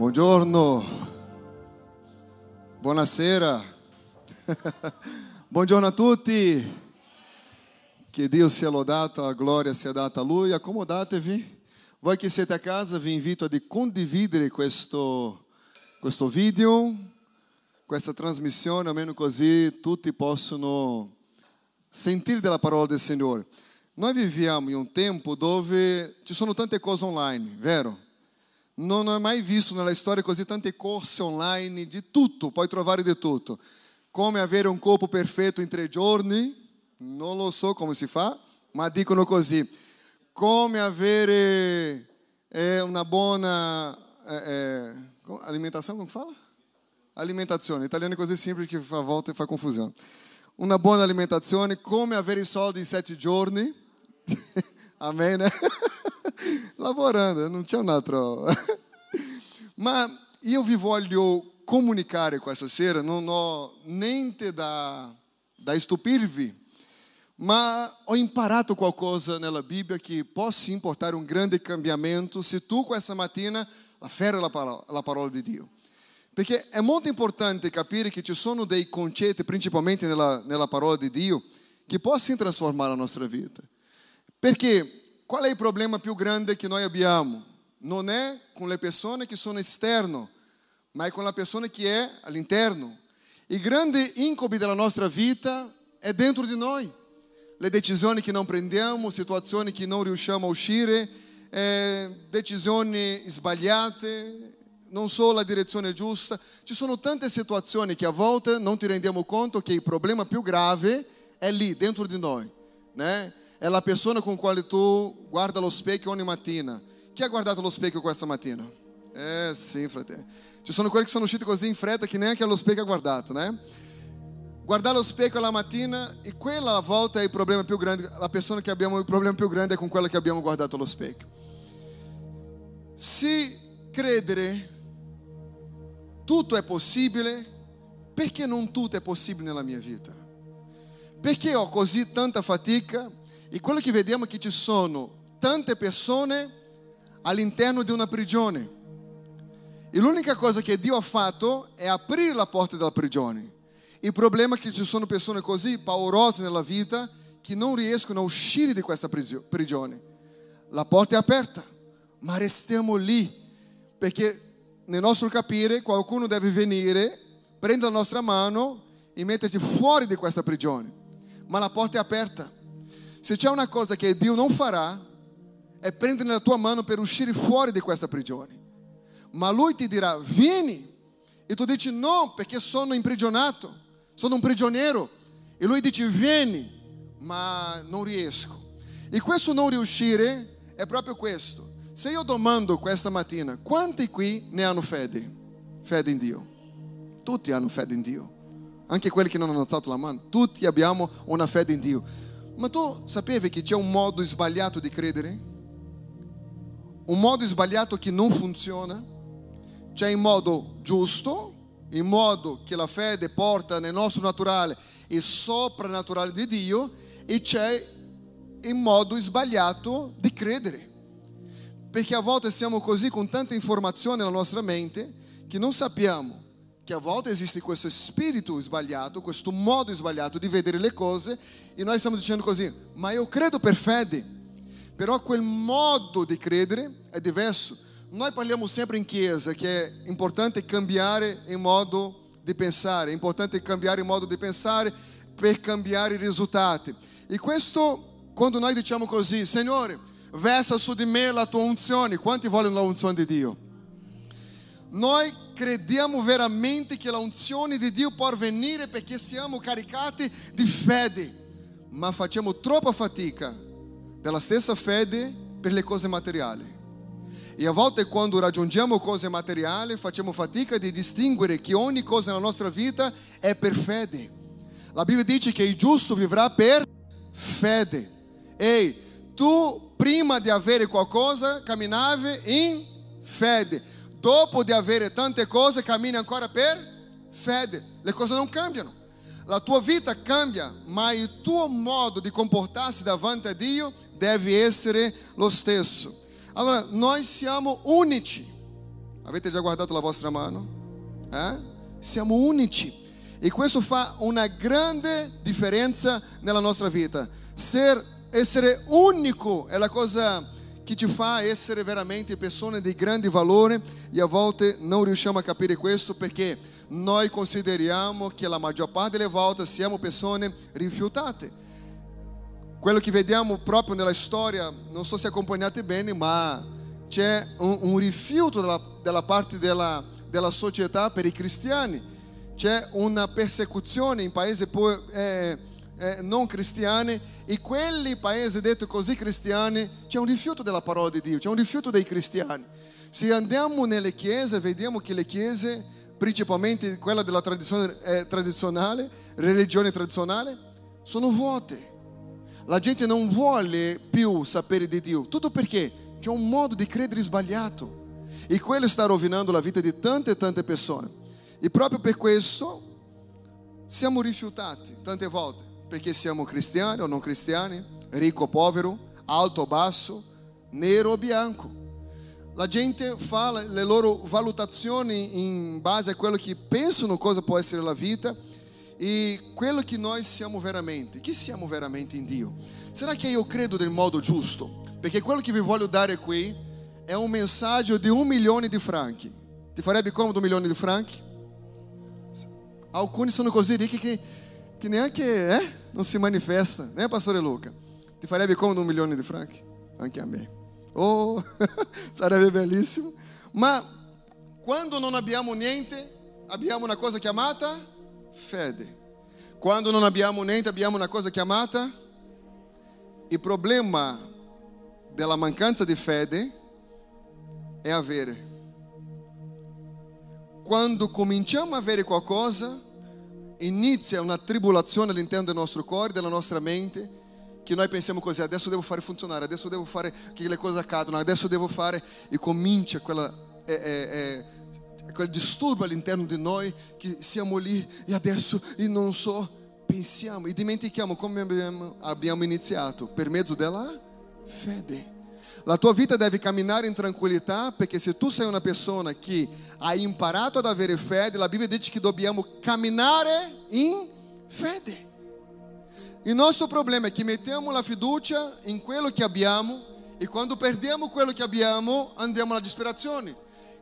Buongiorno, buonasera, buongiorno a tutti. Che Dio sia lodato, a glória sia data a Lui. Accomodatevi. Voi che siete a casa vi invito a condividere questo, questo video, questa trasmissione, almeno così tutti possono sentire della parola del Signore. Noi viviamo in un tempo dove ci sono tante cose online, vero? Non ho mai visto nella storia così tante corse online di tutto, puoi trovare di tutto. Come avere un corpo perfetto in tre giorni, non lo so come si fa, ma dicono così. Come avere eh, una buona eh, eh, alimentazione, come fala? Alimentazione, italiano è così semplice che a volte fa confusione. Una buona alimentazione, come avere soldi in sette giorni. Amen, né? Lavorando, non c'è un altro. Ma io vi voglio comunicare questa sera, non ho niente da, da stupirvi, ma ho imparato qualcosa nella Bibbia che possa importare un grande cambiamento se tu questa mattina afferri la parola, la parola di Dio. Perché importante capire che ci sono dei concetti, principalmente nella, nella parola di Dio, che possono trasformare la nostra vita. Perché qual è il problema più grande che noi abbiamo? Non è con le persone che sono esterno, ma è con la persona che è all'interno. Il grande incubo della nostra vita è dentro di noi. Le decisioni che non prendiamo, situazioni che non riusciamo a uscire, eh, decisioni sbagliate, non so la direzione giusta. Ci sono tante situazioni che a volte non ti rendiamo conto che il problema più grave è lì, dentro di noi. Né? È la persona con quale tu guarda lo specchio ogni mattina. Chi ha guardato lo specchio questa mattina? Eh sì, fratello. Ci sono quelli che sono usciti così in fretta che neanche allo specchio ha guardato, né? Guardare lo specchio la mattina e quella a volta è il problema più grande, la persona che abbiamo il problema più grande è con quella che abbiamo guardato lo specchio. Se credere tutto è possibile, perché non tutto è possibile nella mia vita? Perché ho così tanta fatica e quello che vediamo è che ci sono tante persone all'interno di una prigione. E l'unica cosa che Dio ha fatto è aprire la porta della prigione. Il problema è che ci sono persone così paurose nella vita che non riescono a uscire di questa prigione. La porta è aperta, ma restiamo lì perché nel nostro capire qualcuno deve venire, prendere la nostra mano e metterci fuori di questa prigione. Ma la porta è aperta. Se c'è una cosa che Dio non farà, è prendere la tua mano per uscire fuori di questa prigione. Ma Lui ti dirà, vieni. E tu dici, no, perché sono imprigionato, sono un prigioniero. E Lui dice, vieni, ma non riesco. E questo non riuscire è proprio questo. Se io domando questa mattina, quanti qui ne hanno fede? Fede in Dio. Tutti hanno fede in Dio. Anche quelli che non hanno alzato la mano. Tutti abbiamo una fede in Dio. Ma tu sapevi che c'è un modo sbagliato di credere? Un modo sbagliato che non funziona? C'è il modo giusto, il modo che la fede porta nel nostro naturale e soprannaturale di Dio, e c'è il modo sbagliato di credere. Perché a volte siamo così con tanta informazione nella nostra mente che non sappiamo che a volte esiste questo spirito sbagliato, questo modo sbagliato di vedere le cose e noi stiamo dicendo così, ma io credo per fede, però quel modo di credere è diverso. Noi parliamo sempre in chiesa che è importante cambiare il modo di pensare, è importante cambiare il modo di pensare per cambiare i risultati. E questo, quando noi diciamo così, Signore, versa su di me la tua unzione, quanti vogliono la unzione di Dio? Noi crediamo veramente che la unzione di Dio può venire perché siamo caricati di fede, ma facciamo troppa fatica della stessa fede per le cose materiali. E a volte quando raggiungiamo cose materiali facciamo fatica di distinguere che ogni cosa nella nostra vita è per fede. La Bibbia dice che il giusto vivrà per fede. Ehi, tu prima di avere qualcosa camminavi in fede dopo di avere tante cose, cammini ancora per fede. Le cose non cambiano. La tua vita cambia, ma il tuo modo di comportarsi davanti a Dio deve essere lo stesso. Allora, noi siamo unici. Avete già guardato la vostra mano? Eh? Siamo unici. E questo fa una grande differenza nella nostra vita. Ser, essere unico è la cosa che ti fa essere veramente persone di grande valore e a volte non riusciamo a capire questo perché noi consideriamo che la maggior parte delle volte siamo persone rifiutate. Quello che vediamo proprio nella storia, non so se accompagnate bene, ma c'è un, un rifiuto della, della parte della, della, società per i cristiani, c'è una persecuzione in paesi eh, eh, non cristiani e quelli paesi detti così cristiani c'è un rifiuto della parola di Dio, c'è un rifiuto dei cristiani. Se andiamo nelle chiese, vediamo che le chiese, principalmente quella della tradizione eh, tradizionale, religione tradizionale, sono vuote la gente non vuole più sapere di Dio. Tutto perché c'è un modo di credere sbagliato. E quello sta rovinando la vita di tante e tante persone. E proprio per questo siamo rifiutati tante volte. Perché siamo cristiani o non cristiani, ricco o povero, alto o basso, nero o bianco. La gente fa le loro valutazioni in base a quello che pensano cosa può essere la vita e quello che noi siamo veramente. Chi siamo veramente in Dio? Será che io credo nel modo giusto? Perché quello che vi voglio dare qui è un messaggio di un milione di franchi. Ti farebbe comodo un milione di franchi? Alcuni sono così ricchi che, che neanche eh, non si manifesta, né Pastore Luca? Ti farebbe comodo un milione di franchi? Anche a me. Oh, sarebbe bellissimo. Ma quando non abbiamo niente, abbiamo una cosa chiamata fede. Quando non abbiamo niente, abbiamo una cosa chiamata il problema della mancanza di fede è avere. Quando cominciamo a avere qualcosa, inizia una tribolazione all'interno del nostro cuore, della nostra mente, che noi pensiamo così, adesso devo fare funzionare, adesso devo fare che le cose accadano, adesso devo fare, e comincia quella... Eh, eh, quel disturbo all'interno di noi che siamo lì e adesso e non so, pensiamo e dimentichiamo come abbiamo, abbiamo iniziato per mezzo della fede. La tua vita deve camminare in tranquillità perché se tu sei una persona che ha imparato ad avere fede, la Bibbia dice che dobbiamo camminare in fede. Il nostro problema è che mettiamo la fiducia in quello che abbiamo e quando perdiamo quello che abbiamo andiamo alla disperazione.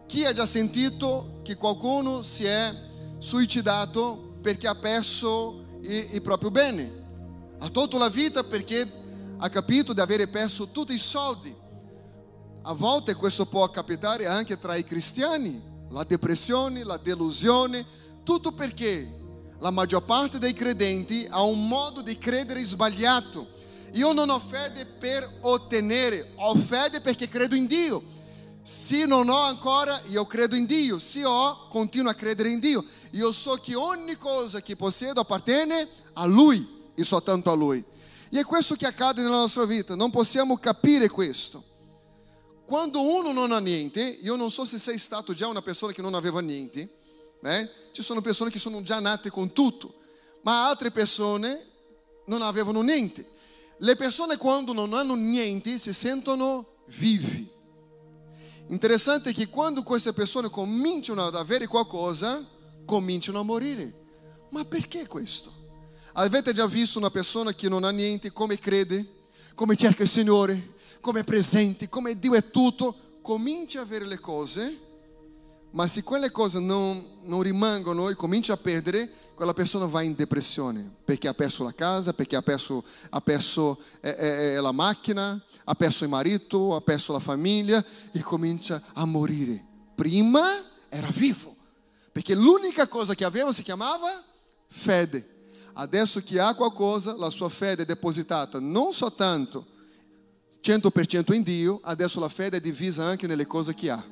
Chi ha già sentito che qualcuno si è suicidato perché ha perso il, proprio bene? Ha tolto la vita perché ha capito di avere perso tutti i soldi. A volte questo può capitare anche tra i cristiani, la depressione, la delusione, tutto perché la maggior parte dei credenti ha un modo di credere sbagliato. Io non ho fede per ottenere, ho fede perché credo in Dio. Se non ho ancora, io credo in Dio. Se ho, continuo a credere in Dio. Io so che ogni cosa che possiedo appartiene a Lui e soltanto a Lui. E è questo che accade nella nostra vita. Non possiamo capire questo. Quando uno non ha niente, io non so se sei stato già una persona che non aveva niente, né? ci sono persone che sono già nate con tutto, ma altre persone non avevano niente. Le persone quando non hanno niente si sentono vivi Interessante che quando queste persone cominciano ad avere qualcosa, cominciano a morire. Ma perché questo? Avete già visto una persona che non ha niente, come crede, come cerca il Signore, come è presente, come Dio è tutto, comincia a avere le cose, ma se quelle cose non, non rimangono e comincia a perdere, quella persona va in depressione, perché ha perso la casa, perché ha perso, ha perso eh, eh, eh la macchina, ha perso il marito, ha perso la famiglia e comincia a morire. Prima era vivo, perché l'unica cosa che aveva si chiamava fede. Adesso che ha qualcosa, la sua fede è depositata non soltanto 100% in Dio, adesso la fede è divisa anche nelle cose che ha.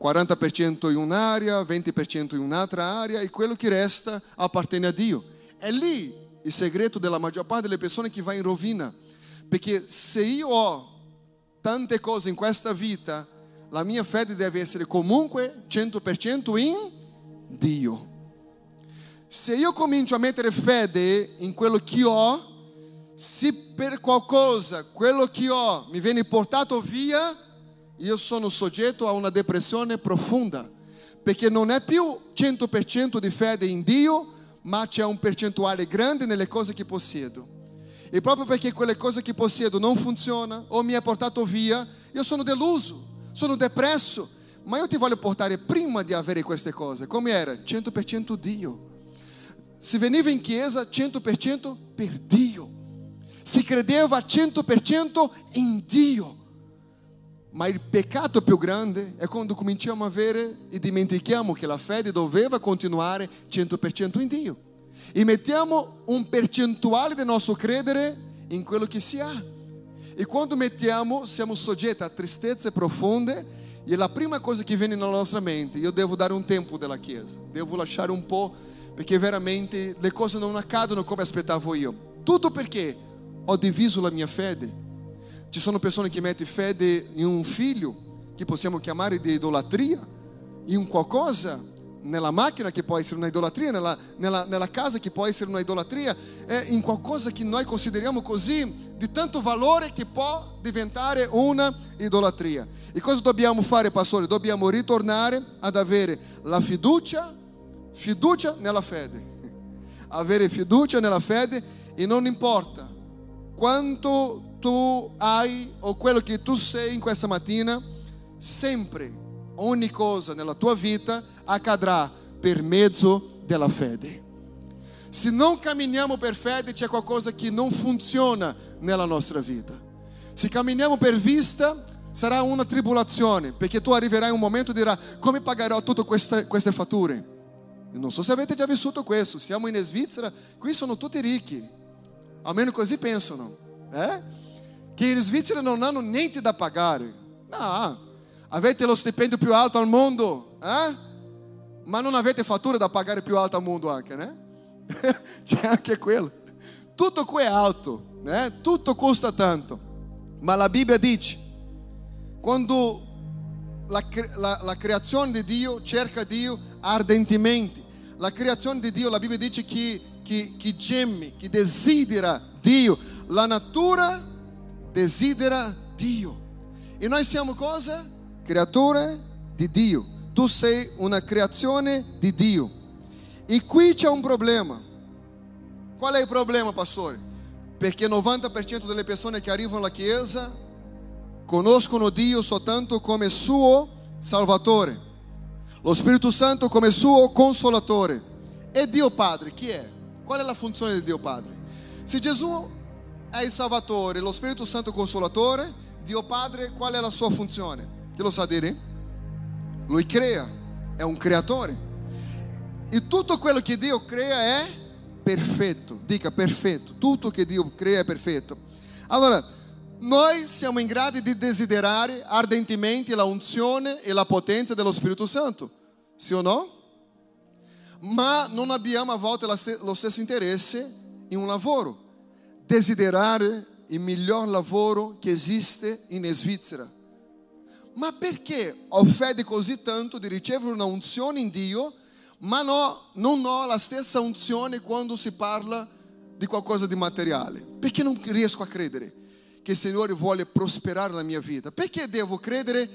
40% in un'area, 20% in un'altra area e quello che resta appartiene a Dio. È lì il segreto della maggior parte delle persone che va in rovina perché se io ho tante cose in questa vita, la mia fede deve essere comunque 100% in. Se io comincio a mettere fede in quello che ho, se per qualcosa quello che ho mi viene portato via, io sono soggetto a una depressione profonda, perché non è più 100% di fede in Dio, ma c'è un percentuale grande nelle cose che possiedo. E proprio perché quelle cose che possiedo non funzionano o mi ha portato via, io sono deluso, sono depresso. Ma io ti voglio portare prima di avere queste cose, come era? 100% Dio. Si veniva in chiesa 100% per Dio. Si credeva 100% in Dio. Ma il peccato più grande è quando cominciamo a avere e dimentichiamo che la fede doveva continuare 100% in Dio. E mettiamo un percentuale del nostro credere in quello che si ha. E quando mettiamo, siamo soggetti a tristezze profonde e la prima cosa che viene nella nostra mente, io devo dare un tempo della Chiesa, devo lasciare un po' perché veramente le cose non accadono come aspettavo io. Tutto perché ho diviso la mia fede. Ci sono persone che mettono fede in un figlio, che possiamo chiamare di idolatria, in qualcosa, nella macchina che può essere una idolatria, nella, nella, nella casa che può essere una idolatria, è in qualcosa che noi consideriamo così di tanto valore che può diventare una idolatria. E cosa dobbiamo fare, pastore? Dobbiamo ritornare ad avere la fiducia, fiducia nella fede. Avere fiducia nella fede e non importa quanto tu hai o quello che tu sei in questa mattina, sempre ogni cosa nella tua vita accadrà per mezzo della fede. Se non camminiamo per fede, c'è qualcosa che non funziona nella nostra vita. Se camminiamo per vista, sarà una tribolazione, perché tu arriverai un momento e dirai come pagherò tutte queste, queste fatture. Non so se avete già vissuto questo, siamo in Svizzera, qui sono tutti ricchi, almeno così pensano. Eh? che in Svizzera non hanno niente da pagare. No, avete lo stipendio più alto al mondo, eh? ma non avete fattura da pagare più alta al mondo anche, né? C'è anche quello. Tutto qui è alto, né? tutto costa tanto. Ma la Bibbia dice, quando la, la, la creazione di Dio cerca Dio ardentemente, la creazione di Dio, la Bibbia dice che, che, che gemme, che desidera Dio, la natura desidera Dio. E noi siamo cosa? Creature di Dio. Tu sei una creazione di Dio. E qui c'è un problema. Qual è il problema, pastore? Perché il 90% delle persone che arrivano alla Chiesa conoscono Dio soltanto come suo Salvatore, lo Spirito Santo come suo Consolatore. E Dio Padre, chi è? Qual è la funzione di Dio Padre? Se Gesù è il Salvatore, lo Spirito Santo Consolatore, Dio Padre, qual è la sua funzione? Chi lo sa dire? Lui crea, è un creatore. E tutto quello che Dio crea è perfetto. Dica perfetto. Tutto che Dio crea è perfetto. Allora, noi siamo in grado di desiderare ardentemente la unzione e la potenza dello Spirito Santo. Sì o no? Ma non abbiamo a volte lo stesso interesse in un lavoro desiderare il miglior lavoro che esiste in Svizzera. Ma perché ho fede così tanto di ricevere una unzione in Dio, ma no, non ho la stessa unzione quando si parla di qualcosa di materiale? Perché non riesco a credere che il Signore vuole prosperare la mia vita? Perché devo credere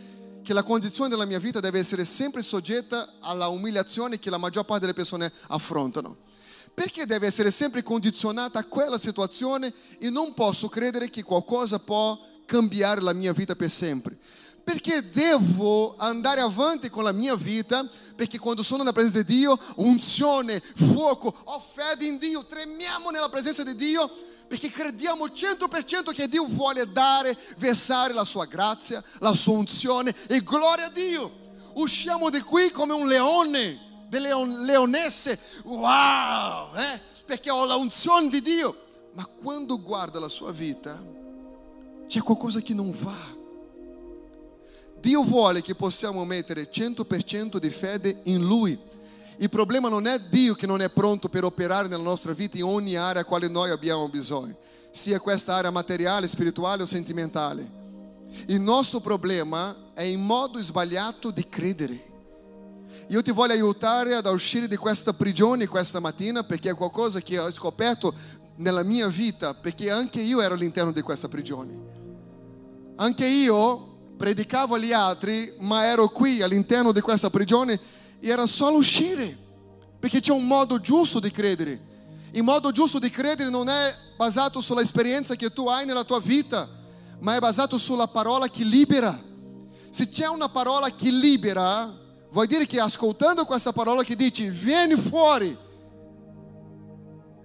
che la condizione della mia vita deve essere sempre soggetta alla umiliazione che la maggior parte delle persone affrontano? Perché deve essere sempre condizionata a quella situazione e non posso credere che qualcosa può cambiare la mia vita per sempre? Perché devo andare avanti con la mia vita? Perché quando sono nella presenza di Dio, unzione, fuoco, ho fede in Dio, tremiamo nella presenza di Dio perché crediamo 100% che Dio vuole dare, versare la sua grazia, la sua unzione e gloria a Dio. Usciamo di qui come un leone delle leonesse, wow, eh? perché ho la unzione di Dio. Ma quando guarda la sua vita, c'è qualcosa che non va. Dio vuole che possiamo mettere 100% di fede in Lui. Il problema non è Dio che non è pronto per operare nella nostra vita in ogni area a quale noi abbiamo bisogno, sia questa area materiale, spirituale o sentimentale. Il nostro problema è il modo sbagliato di credere. Io ti voglio aiutare ad uscire di questa prigione questa mattina perché è qualcosa che ho scoperto nella mia vita, perché anche io ero all'interno di questa prigione. Anche io predicavo agli altri, ma ero qui all'interno di questa prigione e era solo uscire, perché c'è un modo giusto di credere. Il modo giusto di credere non è basato sulla esperienza che tu hai nella tua vita, ma è basato sulla parola che libera. Se c'è una parola che libera, vuol dire che ascoltando questa parola che dice vieni fuori,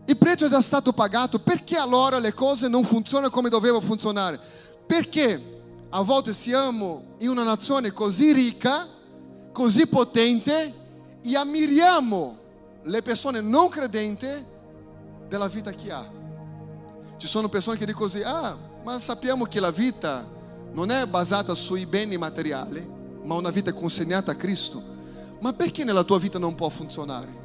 il prezzo è già stato pagato, perché allora le cose non funzionano come dovevano funzionare? Perché a volte siamo in una nazione così ricca, così potente e ammiriamo le persone non credenti della vita che ha. Ci sono persone che dicono così, ah, ma sappiamo che la vita non è basata sui beni materiali, ma una vita consegnata a Cristo. Ma perché nella tua vita non può funzionare?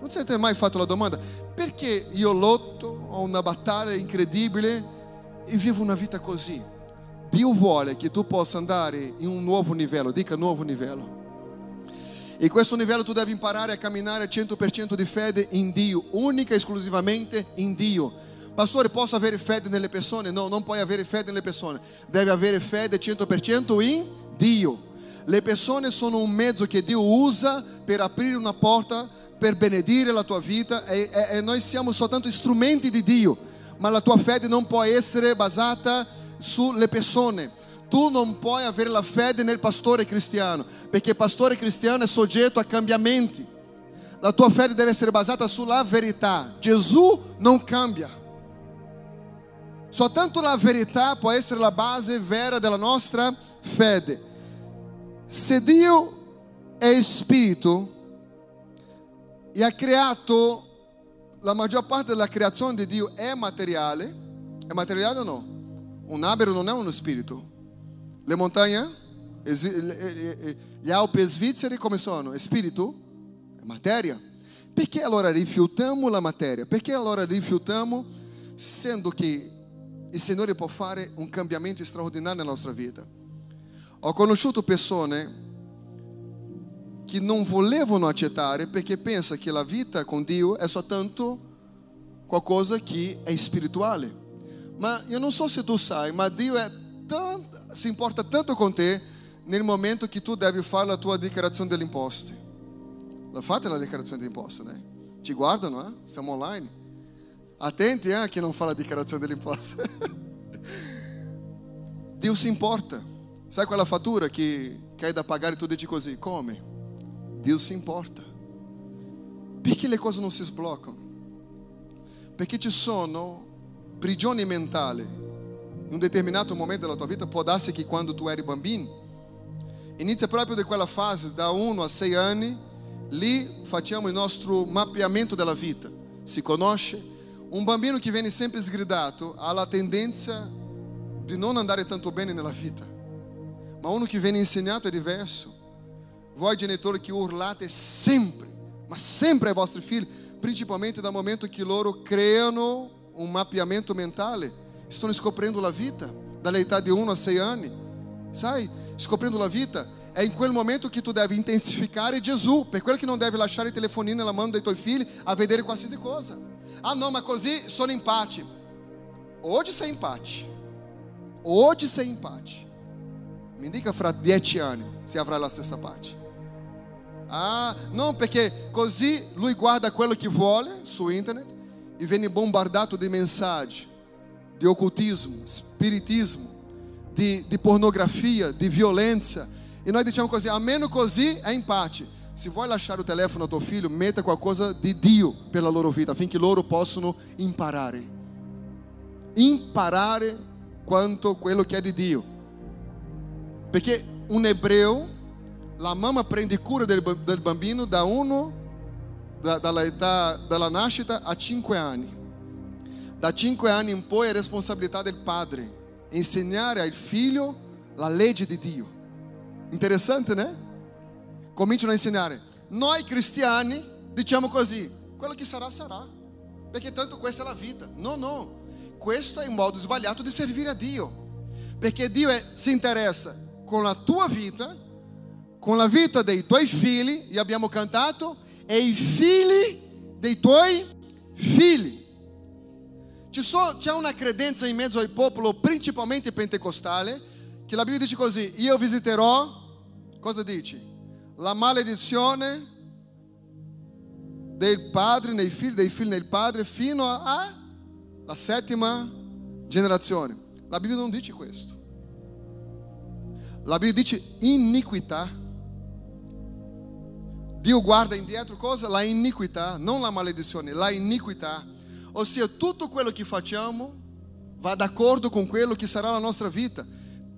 Non siete mai fatto la domanda, perché io lotto, ho una battaglia incredibile e vivo una vita così? Dio vuole che tu possa andare in un nuovo livello, dica nuovo livello. E questo livello tu devi imparare a camminare 100% di fede in Dio, unica e esclusivamente in Dio. Pastore, posso avere fede nelle persone? No, non puoi avere fede nelle persone. Devi avere fede 100% in Dio. Le persone sono un mezzo che Dio usa per aprire una porta, per benedire la tua vita e, e, e noi siamo soltanto strumenti di Dio. Ma la tua fede non può essere basata sulle persone. Tu non puoi avere la fede nel pastore cristiano, perché il pastore cristiano è soggetto a cambiamenti. La tua fede deve essere basata sulla verità. Gesù non cambia. Soltanto la verità può essere la base vera della nostra fede. Se Dio è spirito e ha creato la maggior parte della creazione di Dio è materiale, è materiale o no? Un albero non è uno spirito. Le montagne, gli Alpi svizzeri come sono? Spirito? È materia. Perché allora rifiutiamo la materia? Perché allora rifiutiamo, sendo che il Signore può fare un cambiamento straordinario nella nostra vita? Ho conosciuto persone che non volevano accettare perché pensa che la vita con Dio è soltanto qualcosa che è spirituale. Ma io non so se tu sai, ma Dio è tanto, si importa tanto con te nel momento che tu devi fare la tua dichiarazione degli imposti. La fate la dichiarazione degli imposti, né? Ci guardano, eh? Siamo online. Attenti eh, a chi non fa la dichiarazione degli imposti. Dio si importa. Sai quella fattura che, che hai da pagare e tu dici così? Come? Dio si importa. Perché le cose non si sbloccano? Perché ci sono prigioni mentali. In un determinato momento della tua vita può darsi che quando tu eri bambino, inizia proprio da quella fase, da 1 a 6 anni, lì facciamo il nostro mapeamento della vita. Si conosce. Un bambino che viene sempre sgridato ha la tendenza di non andare tanto bene nella vita. Ma uno che viene insegnato è diverso. Voi genitori che urlate sempre, ma sempre ai vostri figli, principalmente dal momento che loro creano un mapeamento mentale, stanno scoprendo la vita, dall'età di 1 a 6 anni. Sai, scoprendo la vita, è in quel momento che tu devi intensificare Gesù, per quello che non devi lasciare il telefonino nella mano dei tuoi figli a vedere qualsiasi cosa. Ah no, ma così sono empate. Oggi sei empate. Oggi sei empate. Mi dica fra dieci anni se avrà la stessa pace. Ah, no, perché così lui guarda quello che vuole su internet e viene bombardato di mensaggi di ocultismo, spiritismo, di, di pornografia, di violência. E nós diciamo così, almeno così è empate. Se vuoi lasciare il telefono al tuo figlio, metta qualcosa di Dio per la loro vita, affinché loro possano imparare. Imparare quanto quello che è di Dio. Perché un ebreo, la mamma prende cura del bambino da uno, da, dalla età, dalla nascita a 5 anni. Da 5 anni in poi è responsabilità del padre insegnare al figlio la legge di Dio. Interessante, né? Cominciano a insegnare. Noi cristiani diciamo così, quello che sarà sarà, perché tanto questa è la vita. No, no. Questo è il modo sbagliato di servire a Dio. Perché Dio è, si interessa con la tua vita, con la vita dei tuoi figli, e abbiamo cantato, e i figli dei tuoi figli. C'è una credenza in mezzo al popolo, principalmente pentecostale, che la Bibbia dice così, io visiterò, cosa dici? La maledizione del padre nei figli, dei figli nel padre, fino alla settima generazione. La Bibbia non dice questo. La Bibbia dice iniquità. Dio guarda indietro cosa? La iniquità, non la maledizione, la iniquità. Ossia, tutto quello che facciamo va d'accordo con quello che sarà la nostra vita.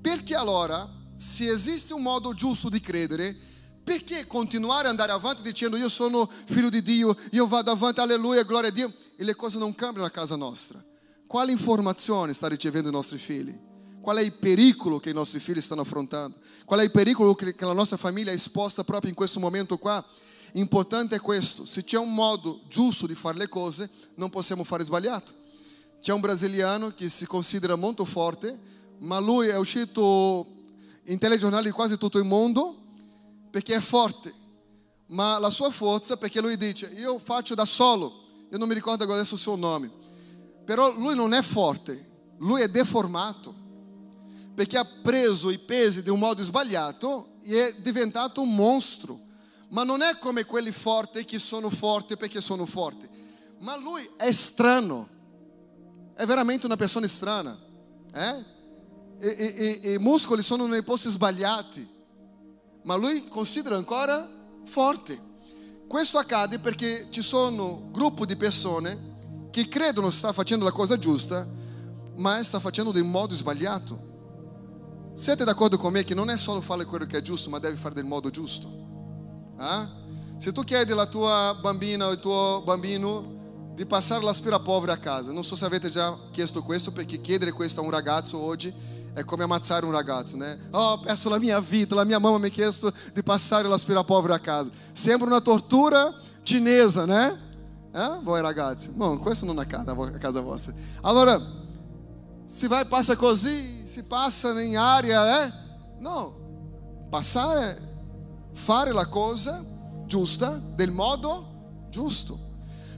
Perché allora, se esiste un modo giusto di credere, perché continuare a andare avanti dicendo io sono figlio di Dio, io vado avanti, alleluia, gloria a Dio, e le cose non cambiano a casa nostra? Quale informazione sta ricevendo i nostri figli? Qual è il pericolo che i nostri figli stanno affrontando? Qual è il pericolo che la nostra famiglia è esposta proprio in questo momento qua? Importante è questo, se c'è un modo giusto di fare le cose, non possiamo fare sbagliato. C'è un brasiliano che si considera molto forte, ma lui è uscito in telegiornali di quasi tutto il mondo perché è forte. Ma la sua forza, perché lui dice, io faccio da solo, io non mi ricordo adesso il suo nome, però lui non è forte, lui è deformato, perché ha preso i pesi di un modo sbagliato e è diventato un mostro. Ma non è come quelli forti che sono forti perché sono forti, ma lui è strano è veramente una persona strana. Eh? I muscoli sono nei posti sbagliati, ma lui considera ancora forte. Questo accade perché ci sono gruppi di persone che credono sta facendo la cosa giusta, ma sta facendo in modo sbagliato. Siete d'accordo con me che non è solo fare quello che è giusto, ma devi fare del modo giusto? Eh? Se tu chiedi alla tua bambina o al tuo bambino di passare l'aspirapolvere a casa. Non so se avete già chiesto questo, perché chiedere questo a un ragazzo oggi è come ammazzare un ragazzo, né? Oh, ho perso la mia vita, la mia mamma mi ha chiesto di passare l'aspirapolvere a casa. Sembra una tortura cinese, né? Eh? Voi ragazzi? No, questo non accade a casa vostra. Allora, se vai passa così, si passa in aria, eh? No, passare, fare la cosa giusta del modo giusto.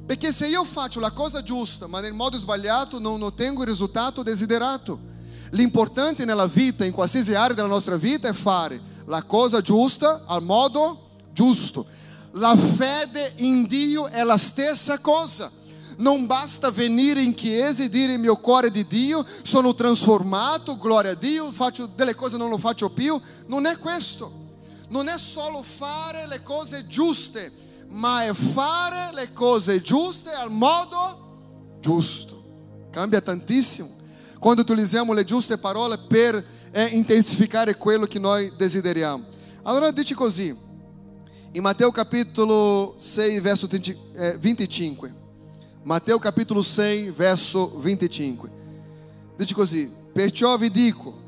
Perché se io faccio la cosa giusta, ma nel modo sbagliato, non ottengo il risultato desiderato. L'importante nella vita, in qualsiasi area della nostra vita, è fare la cosa giusta al modo giusto. La fede in Dio è la stessa cosa. Non basta venire in chiesa e dire il mio cuore di Dio, sono trasformato, gloria a Dio, faccio delle cose non lo faccio più. Non è questo. Non è solo fare le cose giuste, ma è fare le cose giuste al modo giusto. Cambia tantissimo. Quando utilizziamo le giuste parole per eh, intensificare quello che noi desideriamo. Allora dice così, in Matteo capitolo 6, verso 25. Eh, Matteo capitolo 6, verso 25. Dice così: Perciò vi dico,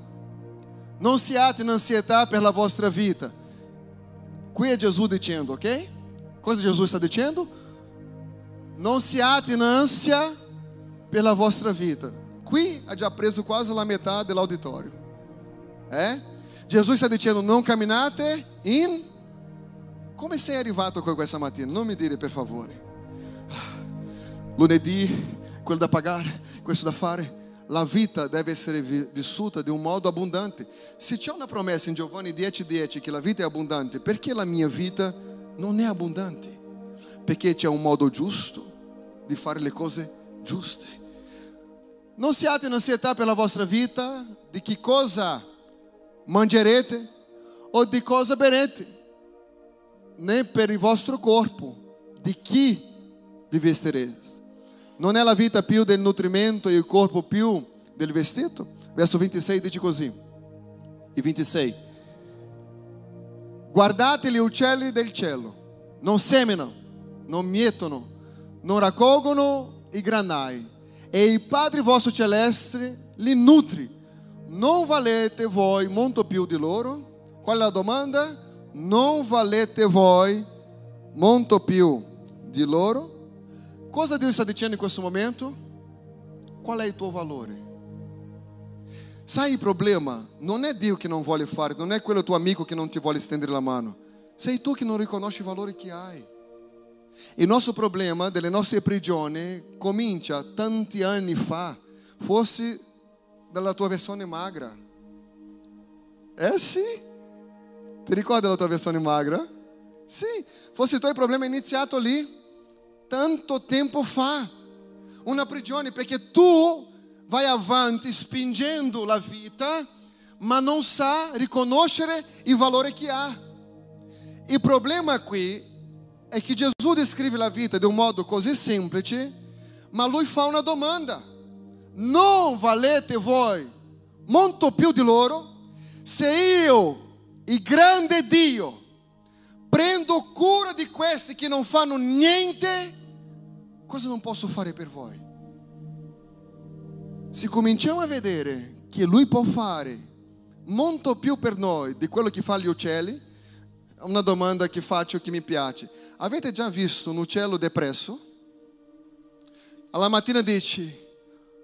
non siate in ansietà per la vostra vita. Qui è Gesù dicendo, ok? Cosa Jesus está dizendo? Não se ate in ânsia pela vostra vida. Qui ha già preso quasi la metà dell'auditorio. É? Jesus está dizendo: não caminate in. Come sei arrivato qui questa mattina? Non mi dire per favore. Lunedì, quello da pagare, questo da fare. La vita deve essere vissuta di un modo abbondante. Se c'è una promessa in Giovanni 10:10 che la vita è abbondante, perché la mia vita non è abbondante, perché c'è un modo giusto di fare le cose giuste. Non siate in ansietà per la vostra vita, di che cosa mangerete o di cosa berete, né per il vostro corpo, di chi vi vestireste. Non è la vita più del nutrimento e il corpo più del vestito? Verso 26 dice così, e 26. Guardate gli uccelli del cielo, non seminano, non mietono, non raccolgono i granai, e il Padre vostro celeste li nutri. Non valete voi molto più di loro? Qual è la domanda? Non valete voi molto più di loro? Cosa Dio sta dicendo in questo momento? Qual è il tuo valore? Sai il problema? Non è Dio che non vuole fare, non è quello tuo amico che non ti vuole stendere la mano. Sei tu che non riconosci il valore che hai. Il nostro problema delle nostre prigioni comincia tanti anni fa, forse dalla tua versione magra. É sim. Ti ricorda la tua versione magra? Sì, forse i tuoi problemi è iniziato lì tanto tempo fa. Una prigione perché tu vai avanti spingendo la vita, ma non sa riconoscere il valore che ha. Il problema qui è che Gesù descreve la vita di un modo così semplice, ma lui fa una domanda. Non valete voi molto più di loro? Se io, il grande Dio, prendo cura di questi che non fanno niente, cosa non posso fare per voi? Se cominciamo a vedere che Lui può fare molto più per noi di quello che fa gli uccelli, una domanda che faccio che mi piace. Avete già visto un uccello depresso? Alla mattina dici,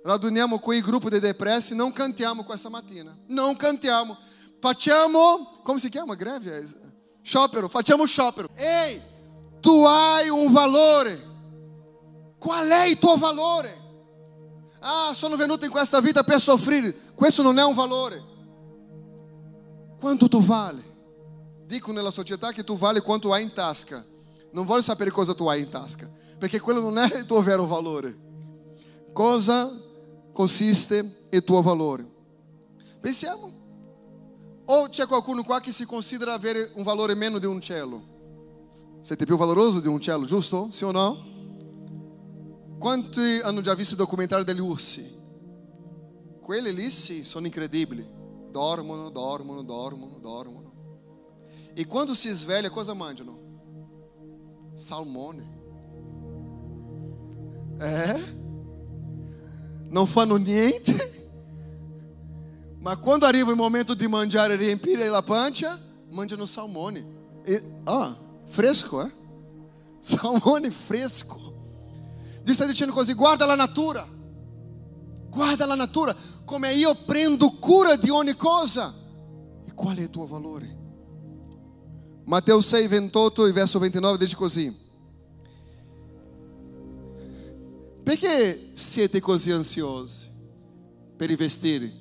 raduniamo quei gruppi di depressi, non cantiamo questa mattina. Non cantiamo. Facciamo, come si chiama? Greve? Sciopero, facciamo sciopero. Ehi, tu hai un valore. Qual è il tuo valore? Ah, sono venuto in questa vita per soffrire. Questo non è un valore. Quanto tu vale? Dico nella società che tu vale quanto hai in tasca. Non voglio sapere cosa tu hai in tasca, perché quello non è il tuo vero valore. Cosa consiste il tuo valore? Pensiamo. Ou c'è qualcuno qua che si considera avere un valore meno di un cielo? Siete più valoroso di un cielo, giusto? Sì o no? Quanti hanno già visto il documentario degli ursi? Quelli lì sì, sono incredibili. Dormono, dormono, dormono, dormono. E quando si sveglia, cosa mangiano? Salmone. É? Não fanno niente. Ma quando arriva il momento di mangiare riempire la pancia, mangiano salmone. E, ah, fresco, eh? Salmone fresco. Dio sta dicendo così, guarda la natura. Guarda la natura, come io prendo cura di ogni cosa. E qual è il tuo valore? Matteo 6, 28 e verso 29 dice così. Perché siete così ansiosi per i vestiti?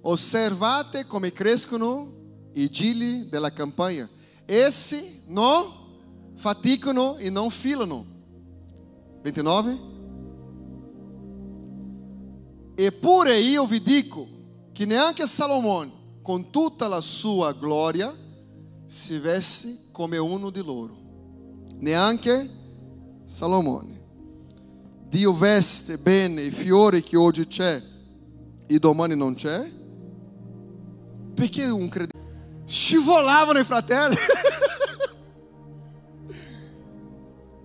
Osservate come crescono i gigli della campagna. Essi non faticano e non filano. 29. Eppure io vi dico che neanche Salomone, con tutta la sua gloria, si veste come uno di loro. Neanche Salomone. Dio veste bene i fiori che oggi c'è e domani non c'è? Perché un credente scivolavano i fratelli?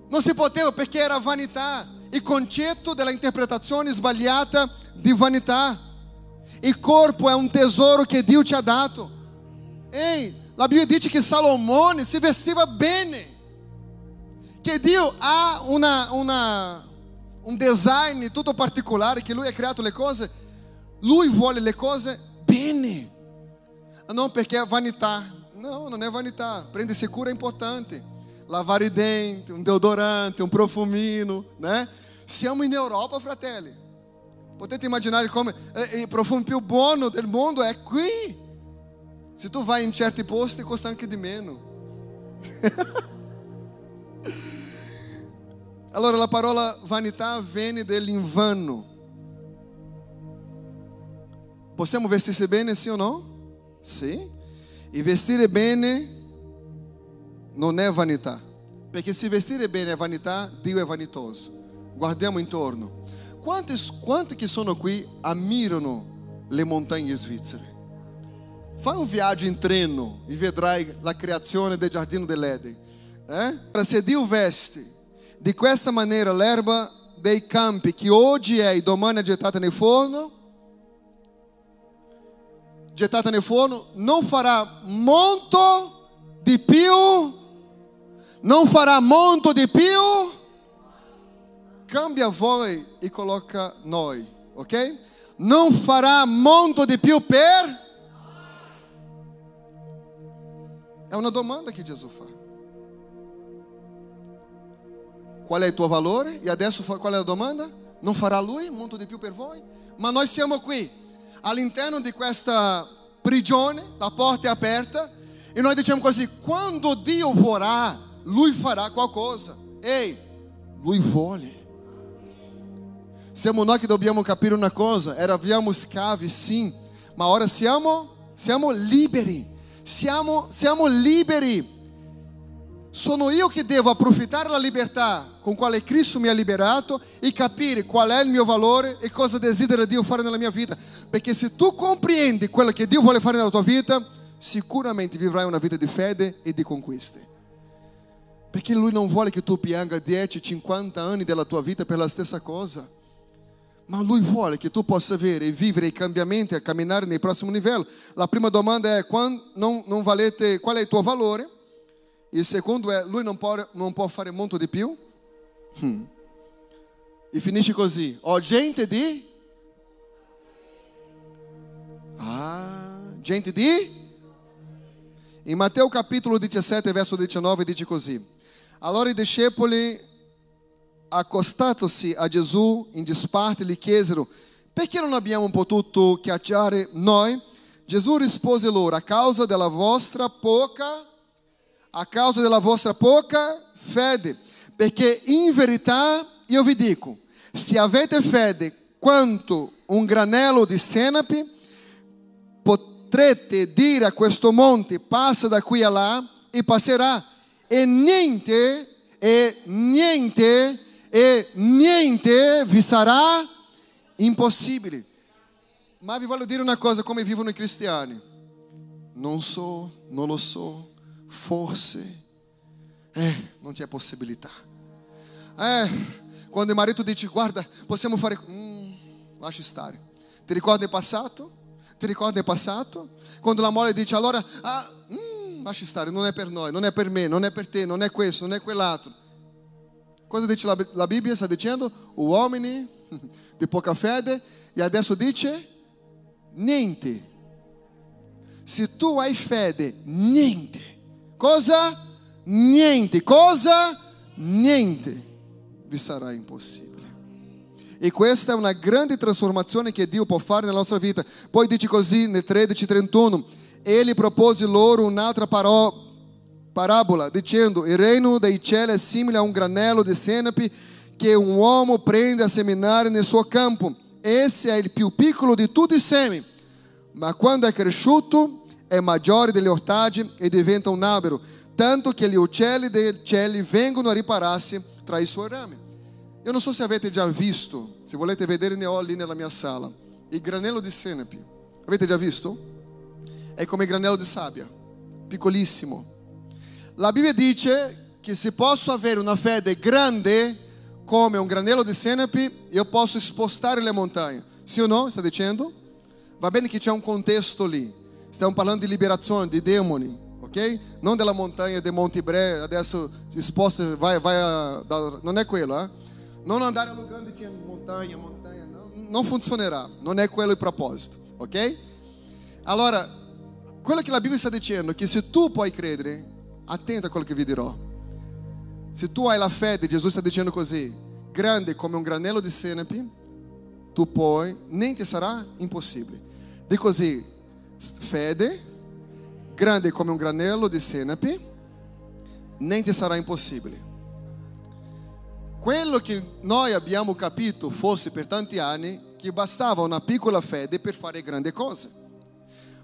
non si poteva perché era vanità. Il concetto della interpretazione sbagliata di vanità. Il corpo è un tesoro che Dio ti ha dato. Ehi, la Bibbia dice che Salomone si vestiva bene. Che Dio ha una, una, un design tutto particolare, che Lui ha creato le cose. Lui vuole le cose bene. Non perché è vanità. Não, non è vanità. Prende-se cura é importante. Lavar i denti, um deodorante, um profumino, né? Siamo in Europa, fratelli. Potete immaginare come eh, il profumo più buono del mondo è qui. Se tu vai in certi posti costa anche di meno. allora la parola vanità viene dell'invano. Possiamo vestirsi bene, sì o no? Sì. E vestire bene non è vanità. Perché se vestire bene è vanità, Dio è vanitoso. Guardiamo intorno. Quanti, quanti che sono qui ammirano le montagne svizzere? Fai un viaggio in treno e vedrai la creazione del giardino dell'Eden. Eh? Se Dio veste di questa maniera l'erba dei campi che oggi è e domani è gettata nel forno, gettata nel forno, non farà molto di più, non farà molto di più, cambia voi e coloca noi, ok? Non farà molto di più per... È una domanda che Gesù fa. Qual è il tuo valore? E adesso qual è la domanda? Non farà lui molto di più per voi? Ma noi siamo qui all'interno di questa prigione, la porta è aperta e noi diciamo così, quando Dio vorrà, Lui farà qualcosa. Ehi, Lui vuole. Siamo noi che dobbiamo capire una cosa, eravamo schiavi sì, ma ora siamo, siamo liberi, siamo, siamo liberi. Sono io che devo approfittare la libertà con quale Cristo mi ha liberato e capire qual è il mio valore e cosa desidera Dio fare nella mia vita. Perché se tu comprendi quello che Dio vuole fare nella tua vita, sicuramente vivrai una vita di fede e di conquiste. Perché Lui non vuole che tu pianga 10, 50 anni della tua vita per la stessa cosa. Ma Lui vuole che tu possa avere e vivere i cambiamenti e camminare nel prossimo livello. La prima domanda è: quando non, non valete, qual è il tuo valore? E il secondo è, lui non può, non può fare molto di più? Hmm. E finisce così, ho gente di... Ah, gente di... In Matteo capitolo 17, verso 19, dice così. Allora i discepoli, accostatosi a Gesù in disparte, gli chiesero, perché non abbiamo potuto cacciare noi? Gesù rispose loro, a causa della vostra poca a causa della vostra poca fede, perché in verità io vi dico, se avete fede quanto un granello di senape, potrete dire a questo monte passa da qui a là e passerà e niente e niente e niente vi sarà impossibile. Ma vi voglio dire una cosa come vivono i cristiani. Non so, non lo so, forse. Eh, non c'è possibilità. Eh, quando il marito dice guarda, possiamo fare... Mm, lascia stare. Ti ricordi il passato? Ti ricordi il passato? Quando la moglie dice allora, ah, mm, lascia stare, non è per noi, non è per me, non è per te, non è questo, non è quell'altro. Cosa dice la, la Bibbia? Sta dicendo uomini di poca fede e adesso dice niente. Se tu hai fede, niente Cosa? Niente. Cosa? Niente vi sarà impossibile. E questa è una grande trasformazione che Dio può fare nella nostra vita. Poi dice così nel 13:31, Ele propose loro un'altra parò, parabola, dicendo: Il reino dei cieli è simile a un granello di senape che un uomo prende a seminare nel suo campo. Esse è il più piccolo di tutti i semi, ma quando è cresciuto è maggiore degli ortaggi e diventa un albero, tanto che gli uccelli dei cieli vengono a ripararsi tra i suoi rami. Eu non so se avete già visto, se volete vedere ne ho lì nella mia sala, il granello di senape. Avete già visto? È come il granello di sabbia, piccolissimo. La Bibbia dice che se posso avere una fede grande come un granello di senape, io posso spostare le montagne. Sì o no? Sta dicendo? Va bene che c'è un contesto lì. Stiamo parlando di liberazione, di demoni, ok? Non della montagna di Monte Bre, adesso si sposta, vai, vai a, da, non è quello, eh? Non andare allungando dicendo montanha, montanha, não, não funzionerà, non è quello il proposito, ok? Allora, quello che la Bibbia sta dicendo è che se tu puoi credere, attenta a quello che vi dirò. Se tu hai la fede, Gesù sta dicendo così, grande come un granello di senape, tu puoi, nem ti sarà impossibile. Di così, fede, grande come un granello di senape, nem ti sarà impossibile. Quello che noi abbiamo capito fosse per tanti anni che bastava una piccola fede per fare grandi cose.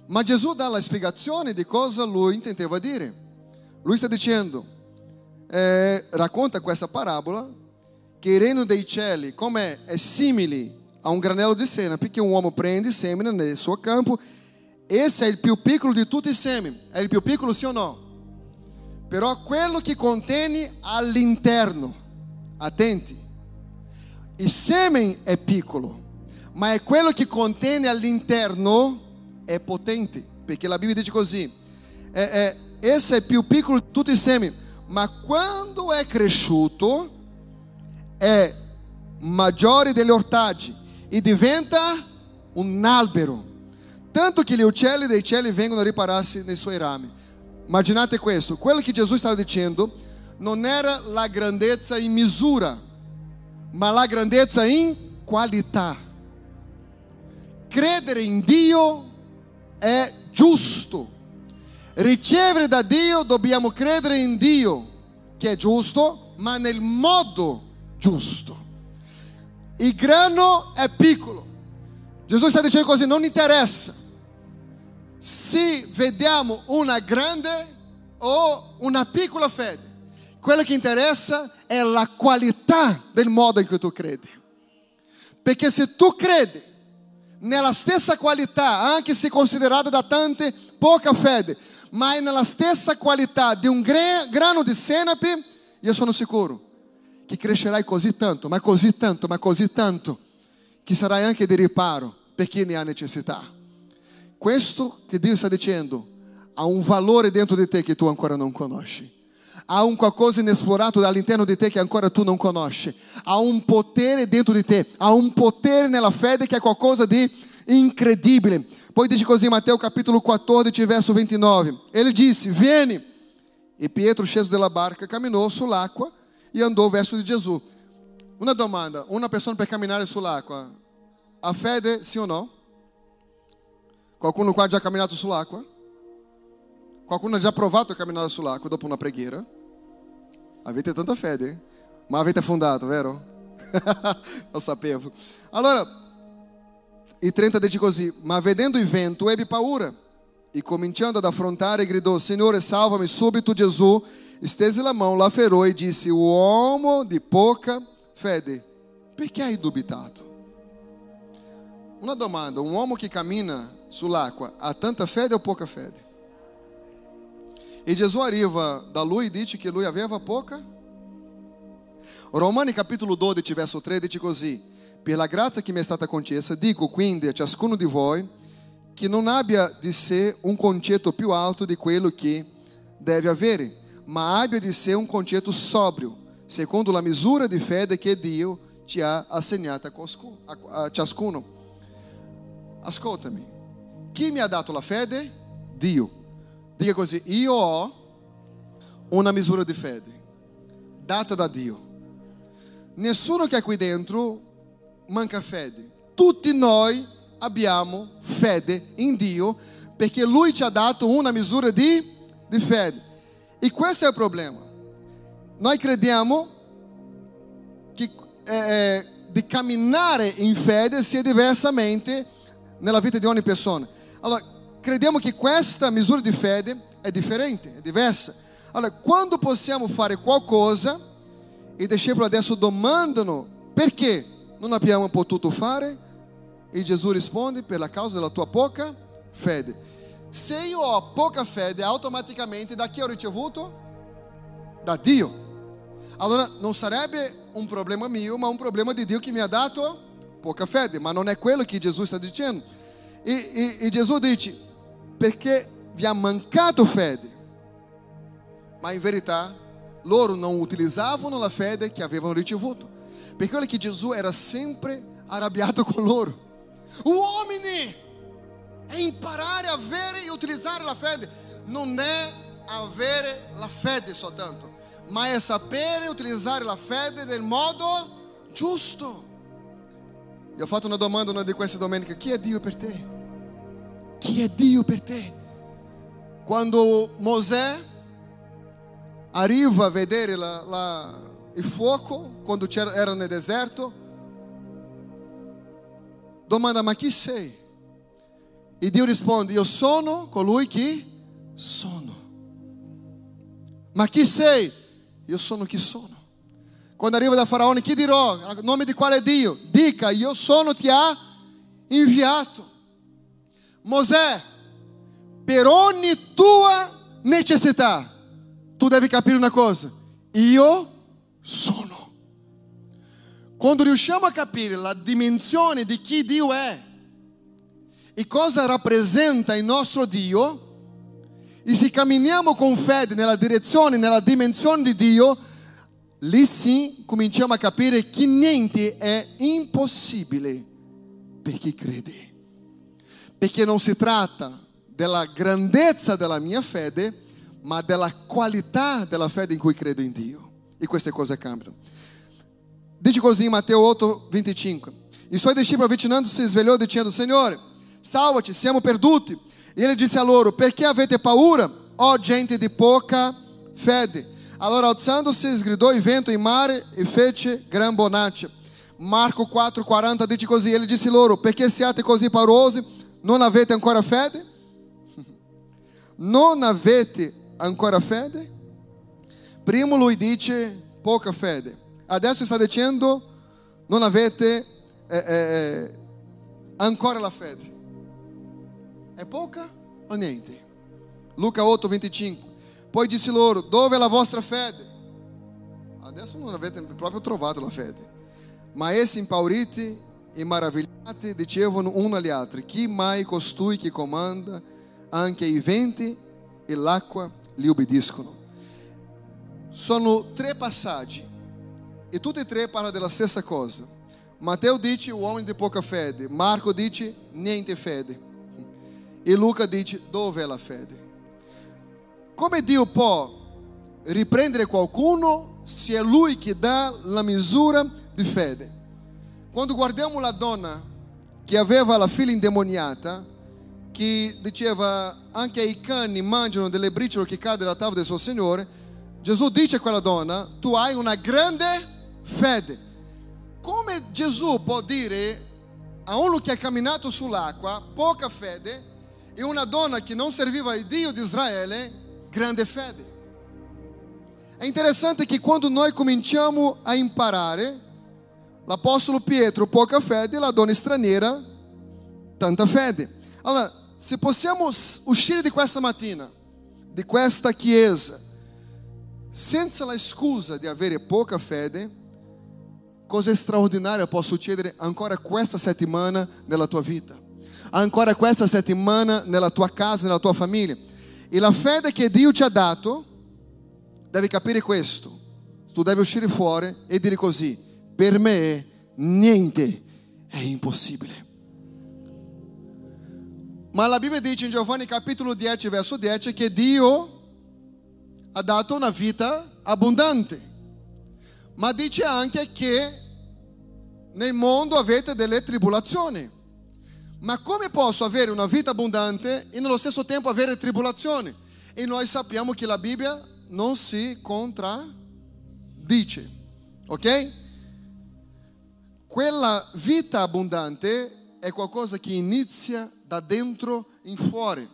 Ma Gesù dà la spiegazione di cosa lui intendeva dire. Lui sta dicendo, eh, racconta questa parabola, che il regno dei cieli, come è simile a un granello di senape che un uomo prende, semina nel suo campo esse è il più piccolo di tutti i semi. È il più piccolo, sì o no? Però quello che contiene all'interno, attenti, il seme è piccolo, ma è quello che contiene all'interno è potente, perché la Bibbia dice così, è, è, esse è più piccolo di tutti i semi, ma quando è cresciuto è maggiore degli ortaggi e diventa un albero tanto che gli uccelli dei cieli vengono a ripararsi nei suoi rami. Immaginate questo, quello che Gesù stava dicendo non era la grandezza in misura, ma la grandezza in qualità. Credere in Dio è giusto. Ricevere da Dio dobbiamo credere in Dio, che è giusto, ma nel modo giusto. Il grano è piccolo. Gesù sta dicendo così, non interessa se vediamo una grande o una piccola fede. Quello che interessa è la qualità del modo in cui tu credi. Perché se tu credi nella stessa qualità, anche se considerata da tante poca fede, ma nella stessa qualità di un grano di senape, io sono sicuro che crescerai così tanto, ma così tanto, ma così tanto, che sarai anche di riparo per chi ne ha necessità. Questo che Dio sta dicendo ha un valore dentro di te che tu ancora non conosci. Há um qualcosa inesplorato all'interno di te che ancora tu non conosci. Há um potere dentro di te. Há um potere nella fede che è qualcosa di incredibile. Poi dice così, Matteo capítulo 14, verso 29. Ele disse: Vieni. E Pietro, sceso della barca, caminhou sull'acqua e andou verso di Gesù. Una domanda: una persona per camminare sull'acqua ha fede, sì o no? Qualcuno qua ha già camminato sull'acqua? Qualcuno ha già provato a camminare sull'acqua dopo una preghiera? Avete tanta fede, ma avete affondato, vero? Lo sapevo. Allora, il 30 dice così, ma vedendo il vento ebbe paura e cominciando ad affrontare gridò, Signore salvami subito Gesù, stese la mão, la afferrou e disse, uomo di poca fede, perché hai dubitato? Una domanda, um uomo que cammina sull'acqua ha tanta fede ou pouca fede? E Gesù arriva da lui dice che lui aveva poca. Romani capítulo 12, verso 3 dice così: Per la grazia che mi è stata concessa, dico quindi a ciascuno di voi che non abbia di sé un concetto più alto di quello che deve avere, ma abbia di sé un concetto sobrio, secondo la misura di fede che Dio ti ha assegnata a ciascuno. Ascoltami, chi mi ha dato la fede? Dio. Diga così, io ho una misura di fede data da Dio. Nessuno che è qui dentro manca fede. Tutti noi abbiamo fede in Dio perché Lui ci ha dato una misura di, di fede. E questo è il problema. Noi crediamo che eh, di camminare in fede sia diversamente nella vita di ogni persona. Allora, crediamo che questa misura di fede è differente, è diversa. Allora, quando possiamo fare qualcosa, i discepoli adesso domandano perché non abbiamo potuto fare, e Gesù risponde per la causa della tua poca fede. Se io ho poca fede, automaticamente da chi ho ricevuto? Da Dio. Allora non sarebbe un problema mio, ma un problema di Dio che mi ha dato poca fede, ma non è quello che Gesù sta dicendo. E, e, e Gesù dice, perché vi ha mancato fede. Ma in verità loro non utilizzavano la fede che avevano ricevuto. Perché olha che Gesù era sempre arrabbiato con loro. Uomini, è imparare a avere e utilizzare la fede. Non è avere la fede soltanto, ma è sapere utilizzare la fede nel modo giusto. Io ho fatto una domanda una di queste domeniche: chi è Dio per te? Chi è Dio per te? Quando Mosè arriva a vedere la, la, il fuoco, quando era nel deserto, domanda: Ma chi sei? E Dio risponde: Io sono colui che sono. Ma chi sei? Io sono chi sono. Quando arriva da Faraone, chi dirò? A nome di quale Dio? Dica: Io sono, ti ha inviato. Mosè, per ogni tua necessità, tu devi capire una cosa, io sono. Quando riusciamo a capire la dimensione di chi Dio è e cosa rappresenta il nostro Dio, e se camminiamo con fede nella direzione, nella dimensione di Dio, lì sì cominciamo a capire che niente è impossibile per chi crede perché non si tratta della grandezza della mia fede, ma della qualità della fede in cui credo in Dio. E queste cose cambiano. Dice così in Matteo 8, 25. I suoi discepoli avvicinando si svegliò dicendo, Signore, salvaci, siamo perduti. E ele disse a loro: Perché avete paura, ó gente di poca fede? Allora alzandosi sgridò il vento in mare e fece gran bonaccia. Marco 4,40 dice così: Ele disse loro: Perché siate così paurosi? Non avete ancora fede? Non avete ancora fede? Primo lui dice poca fede. Adesso sta dicendo non avete eh, eh, ancora la fede. È poca o niente? Luca 8, 25. Poi disse loro, dove è la vostra fede? Adesso non avete proprio trovato la fede. Ma essi impauriti e maravigliati dicevano uno agli altri, chi mai costui che comanda anche i venti e l'acqua gli obbediscono? Sono tre passaggi e tutti e tre parlano della stessa cosa. Matteo dice uomo di poca fede, Marco dice niente fede e Luca dice dove è la fede. Come Dio può riprendere qualcuno se è Lui che dà la misura di fede? Quando guardiamo la donna che aveva la figlia indemoniata, che diceva anche ai cani mangiano delle briciole che cadono dalla tavola del suo Signore, Gesù dice a quella donna, tu hai una grande fede. Come Gesù può dire a uno che ha camminato sull'acqua, poca fede, e una donna che non serviva il Dio di Israele, grande fede? È interessante che quando noi cominciamo a imparare, l'Apostolo Pietro poca fede, la donna straniera tanta fede. Allora, se possiamo uscire di questa mattina, di questa chiesa, senza la scusa di avere poca fede, cosa straordinaria può succedere ancora questa settimana nella tua vita, ancora questa settimana nella tua casa, nella tua famiglia. E la fede che Dio ti ha dato, devi capire questo. Tu devi uscire fuori e dire così, per me niente è impossibile. Ma la Bibbia dice in Giovanni capitolo 10, verso 10, che Dio ha dato una vita abbondante, ma dice anche che nel mondo avete delle tribolazioni. Ma come posso avere una vita abbondante e nello stesso tempo avere tribolazioni? E noi sappiamo che la Bibbia non si contraddice, ok? Quella vita abbondante è qualcosa che inizia da dentro in fuori.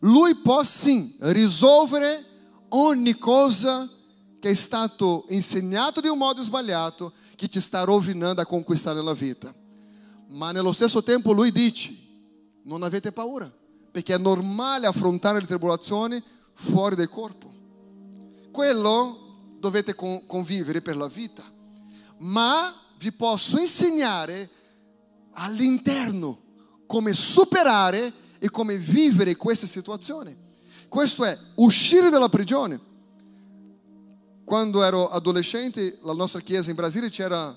Lui può sim risolvere ogni cosa che è stato insegnato di un modo sbagliato che ti sta rovinando a conquistare la vita. Ma nello stesso tempo lui dice, non avete paura, perché è normale affrontare le tribolazioni fuori del corpo. Quello dovete convivere per la vita. Ma vi posso insegnare all'interno come superare e come vivere questa situazione. Questo è uscire dalla prigione. Quando ero adolescente, la nostra chiesa in Brasile c'era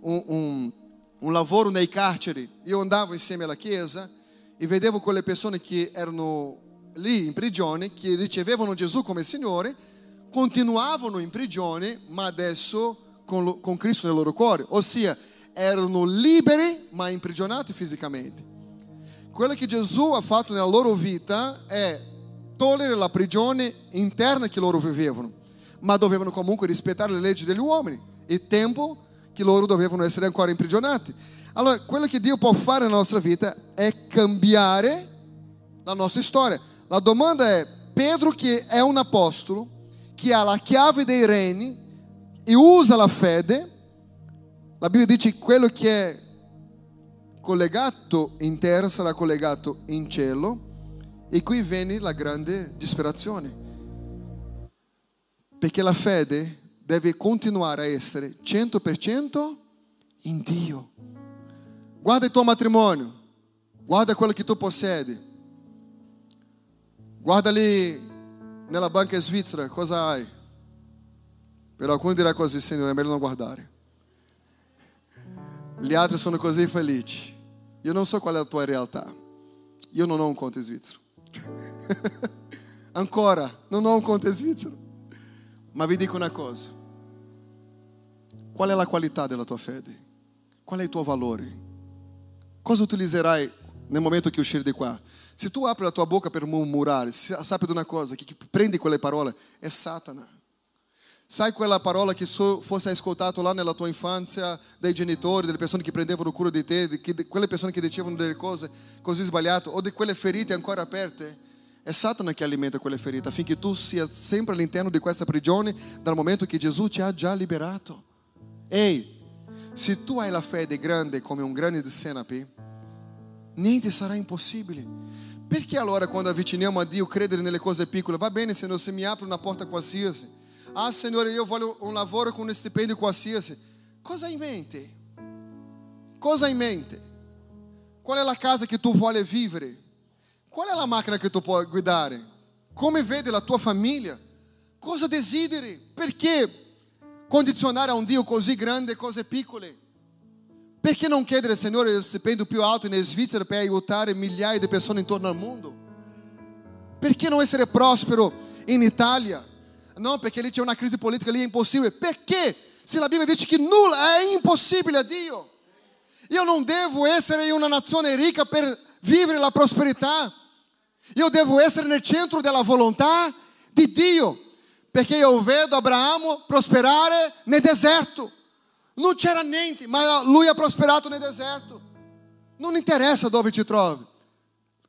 un, un, un lavoro nei carceri. Io andavo insieme alla chiesa e vedevo quelle persone che erano lì in prigione, che ricevevano Gesù come Signore, continuavano in prigione, ma adesso con, con Cristo nel loro cuore. Ossia, erano liberi, ma imprigionati fisicamente. Quello che Gesù ha fatto nella loro vita è togliere la prigione interna che loro vivevano, ma dovevano comunque rispettare le leggi degli uomini, il tempo che loro dovevano essere ancora imprigionati. Allora, quello che Dio può fare nella nostra vita è cambiare la nostra storia. La domanda è, Pedro che è un apostolo, che ha la chiave dei regni e usa la fede, la Bibbia dice che quello che è collegato in terra sarà collegato in cielo, e qui viene la grande disperazione, perché la fede deve continuare a essere 100% in Dio. Guarda il tuo matrimonio, guarda quello che tu possiedi, guarda lì nella banca svizzera cosa hai. Per alcuni dirà così, Signore, è meglio non guardare. Gli altri sono così felici. Io non so qual è la tua realtà. Io non ho un conto svizzero. Ancora, non ho un conto svizzero. Ma vi dico una cosa. Qual è la qualità della tua fede? Qual è il tuo valore? Cosa utilizzerai nel momento che uscire di qua. Se tu apri la tua bocca per murmurare, sappi di una cosa, che prende quelle parole è Satana. Sai quella parola che fosse ascoltato là nella tua infanzia dai genitori, delle persone che prendevano cura di te, di quelle persone che dicevano delle cose così sbagliate o di quelle ferite ancora aperte? È Satana che alimenta quelle ferite affinché tu sia sempre all'interno di questa prigione dal momento che Gesù ti ha già liberato. Ehi, se tu hai la fede grande come un grano di senape, niente sarà impossibile. Perché allora quando avviciniamo a Dio credere nelle cose piccole? Va bene, Signore, se mi apre una porta qualsiasi Ah, Senhor, eu voglio un lavoro con un stipendio qualsiasi. Cosa in mente? Cosa in mente? Qual è la casa che tu vuoi vivere? Qual è la macchina che tu puoi guidare? Come vedi la tua famiglia? Cosa desideri? Perché condizionare a un Dio così grande cose piccole? Perché non chiedere, Signore, il stipendio più alto in Svizzera per aiutare migliaia di persone intorno al mondo? Perché non essere prospero in Italia? Não, perché lì c'è una crisi politica, lì è impossibile. Perché? Se la Bibbia dice che nulla è impossibile a Dio. Io non devo essere in una nazione ricca per vivere la prosperità. Io devo essere nel centro della volontà di Dio. Perché io vedo Abramo prosperare nel deserto. Non c'era niente, ma lui ha prosperato nel deserto. Non interessa dove ti trovi.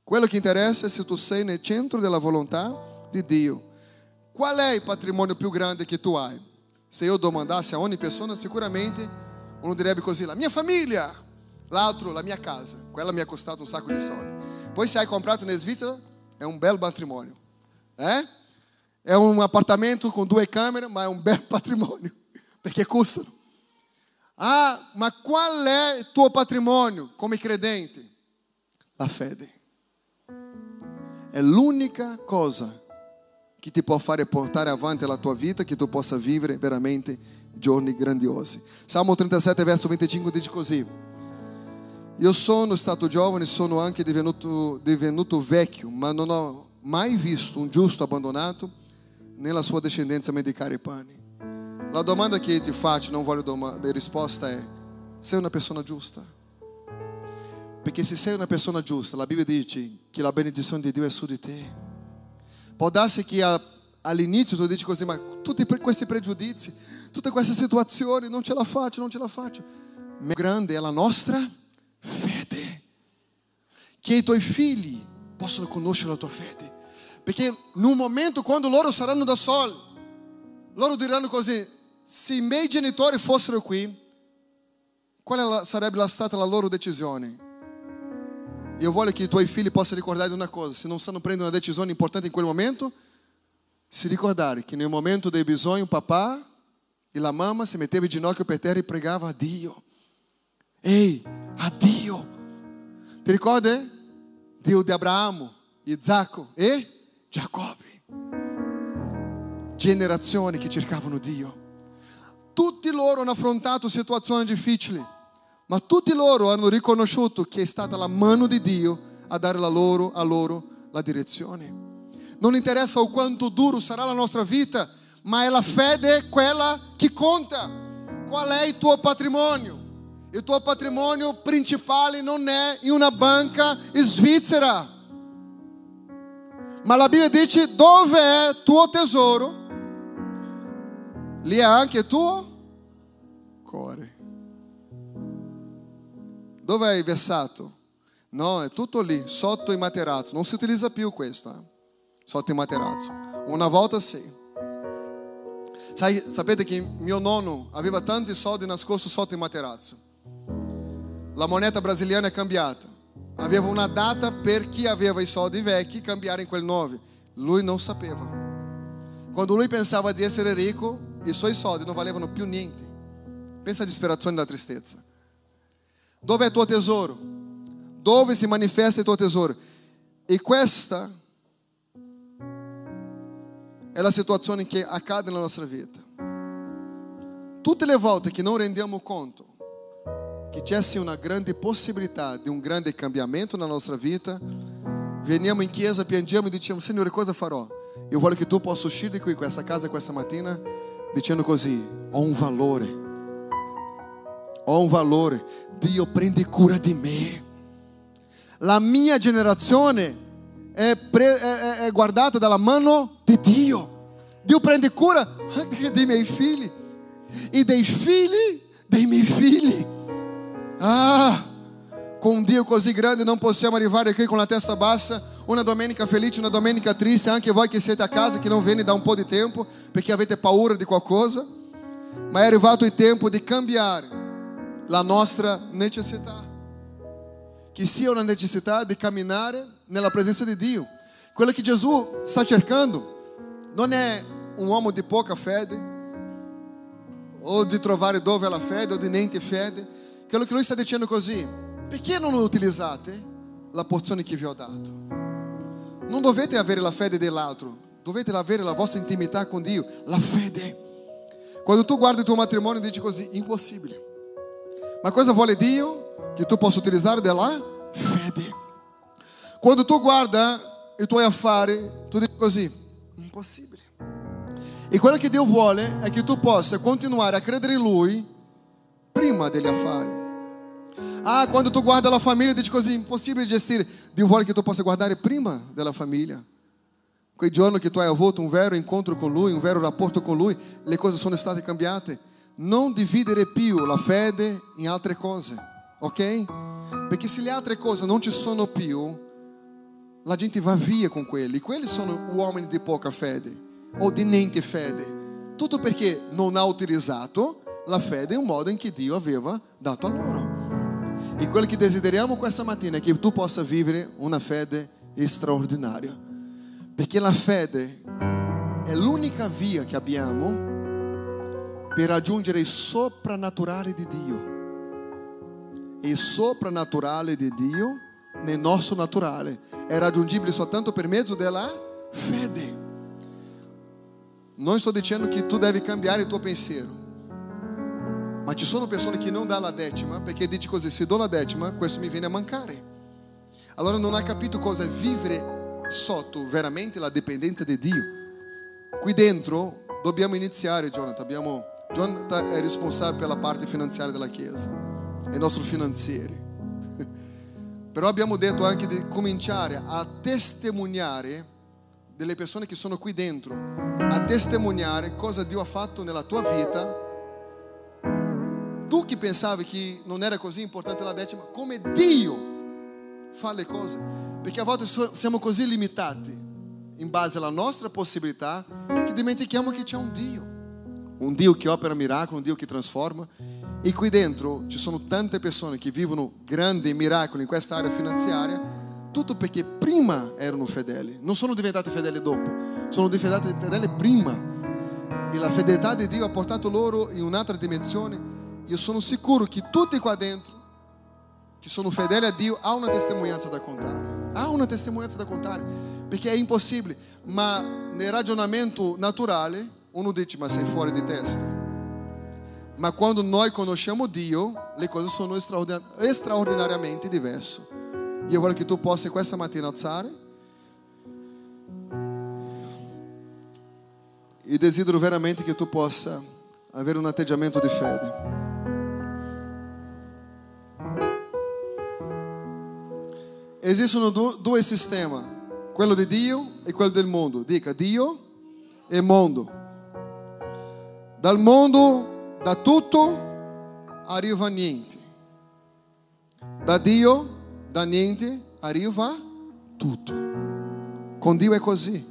Quello che interessa è se tu sei nel centro della volontà di Dio. Qual è il patrimonio più grande che tu hai? Se io domandasse a ogni persona, sicuramente uno direbbe così: la mia famiglia, l'altro la mia casa. Quella mi ha costato un sacco di soldi. Poi se hai comprato in Svizzera, è un bel patrimonio. Eh? È un appartamento con due camere, ma è un bel patrimonio, perché custano. Ah, ma qual è il tuo patrimonio come credente? La fede. È l'unica cosa che ti può fare portare avanti la tua vita, che tu possa vivere veramente giorni grandiosi. Salmo 37, verso 25 dice così: Io sono stato giovane, sono anche divenuto, divenuto vecchio, ma non ho mai visto un giusto abbandonato, nella sua discendenza medicare i pani. La domanda che ti faccio, non voglio domanda, risposta è: sei una persona giusta? Perché se sei una persona giusta, la Bibbia dice che la benedizione di Dio è su di te. Può darsi che all'inizio tu dici così, ma tutti questi pregiudizi, tutte queste situazioni, non ce la faccio, non ce la faccio. Ma grande è la nostra fede. Che i tuoi figli possano conoscere la tua fede. Perché un momento quando loro saranno da soli, loro diranno così, se i miei genitori fossero qui, qual sarebbe stata la loro decisione? Io voglio che i tuoi figli possano ricordare di una cosa: se non stanno prendendo una decisione importante in quel momento, si ricordare che nel momento del bisogno papà e la mamma si metteva in ginocchio per terra e pregava a Dio. Ehi, a Dio. Ti ricordi? Dio di Abramo, Isacco e Giacobbe. Generazioni che cercavano Dio. Tutti loro hanno affrontato situazioni difficili ma tutti loro hanno riconosciuto che è stata la mano di Dio a dare la loro, a loro la direzione. Non interessa o quanto duro sarà la nostra vita, ma è la fede quella che conta. Qual è il tuo patrimonio? Il tuo patrimonio principale non è in una banca svizzera. Ma la Bibbia dice dove è il tuo tesoro, lì è anche il tuo cuore. Dove hai versato? No, è tutto lì, sotto il materazzo. Non si utilizza più questo, eh? sotto il materazzo. Una volta sì. Sai, sapete che mio nonno aveva tanti soldi nascosti sotto il materazzo. La moneta brasiliana è cambiata. Aveva una data per chi aveva i soldi vecchi cambiare in quel nuovo. Lui non sapeva. Quando lui pensava di essere ricco, i suoi soldi non valevano più niente. Pensa alla disperazione e alla tristezza. Dove è il tuo tesoro? Dove si manifesta il tuo tesoro? E questa è la situazione che accade nella nostra vita. Tutte le volte che non rendiamo conto che c'è una grande possibilità di un grande cambiamento nella nostra vita, veniamo in chiesa, piangiamo e diciamo, Signore, cosa farò? Io voglio che tu possa uscire qui questa casa questa mattina dicendo così, ho un valore ho un valore. Dio prende cura di me. La mia generazione è, pre- è, è guardata dalla mano di Dio. Dio prende cura anche dei miei figli e dei figli dei miei figli. Ah, com um Dio così grande non possiamo arrivare qui con la testa bassa, una domenica felice, una domenica triste, anche voi che siete a casa, che non viene da un po' di tempo, perché avete paura di qualcosa, ma è arrivato il tempo di cambiare la nostra necessità. Che sia una necessità di camminare nella presenza di Dio. Quello che Gesù sta cercando non è un uomo di poca fede, o di trovare dove è la fede, o di niente fede. Quello che lui sta dicendo così, perché non utilizzate la porzione che vi ho dato? Non dovete avere la fede dell'altro, dovete avere la vostra intimità con Dio, la fede. Quando tu guardi il tuo matrimonio dici così, impossibile. Ma cosa vuole Dio? Che tu possa utilizzare della fede. Quando tu guarda i tuoi affari, tu dici così, impossibile. E quello che Dio vuole è che tu possa continuare a credere in Lui prima degli affari. Ah, quando tu guarda la famiglia dici così, impossibile gestire. Dio vuole che tu possa guardare prima della famiglia. Quel giorno che tu hai avuto un vero incontro con Lui, un vero rapporto con Lui, le cose sono state cambiate. Non dividere più la fede in altre cose, ok? Perché se le altre cose non ci sono più, la gente va via con quelli. Quelli sono uomini di poca fede o di niente fede. Tutto perché non ha utilizzato la fede in un modo in che Dio aveva dato a loro. E quello che desideriamo questa mattina è che tu possa vivere una fede straordinaria. Perché la fede è l'unica via che abbiamo per raggiungere il soprannaturale di Dio. Il soprannaturale di Dio nel nostro naturale è raggiungibile soltanto per mezzo della fede. Non sto dicendo che tu devi cambiare il tuo pensiero. Ma ci sono persone che non danno la decima perché dici così, se do la decima questo mi viene a mancare. Allora non hai capito cosa è vivere sotto veramente la dipendenza di Dio. Qui dentro dobbiamo iniziare, Jonathan. Abbiamo, Jonathan è responsabile per la parte finanziaria della Chiesa, è il nostro finanziere. Però abbiamo detto anche di cominciare a testimoniare delle persone che sono qui dentro a testimoniare cosa Dio ha fatto nella tua vita. Tu che pensavi che non era così importante la decima, come Dio fa le cose. Perché a volte siamo così limitati in base alla nostra possibilità che dimentichiamo che c'è un Dio. Un Dio che opera miracoli, un Dio che trasforma. E qui dentro ci sono tante persone che vivono grandi miracoli in questa area finanziaria tutto perché prima erano fedeli, non sono diventati fedeli dopo, sono diventati fedeli prima. E la fedeltà di Dio ha portato loro in un'altra dimensione. Io sono sicuro che tutti qua dentro, che sono fedeli a Dio, ha una testimonianza da contare. Ha una testimonianza da contare, perché è impossibile. Ma nel ragionamento naturale, uno dice, fuori di testa. Ma quando noi conosciamo Dio, le cose sono straordinariamente diverse. Io voglio che tu possa questa mattina alzare. E desidero veramente che tu possa avere un atteggiamento di fede. Esistono due sistemi, quello di Dio e quello del mondo. Dica Dio e mondo. Dal mondo, da tutto, arriva niente. Da Dio da niente arriva tutto. Com Dio é così.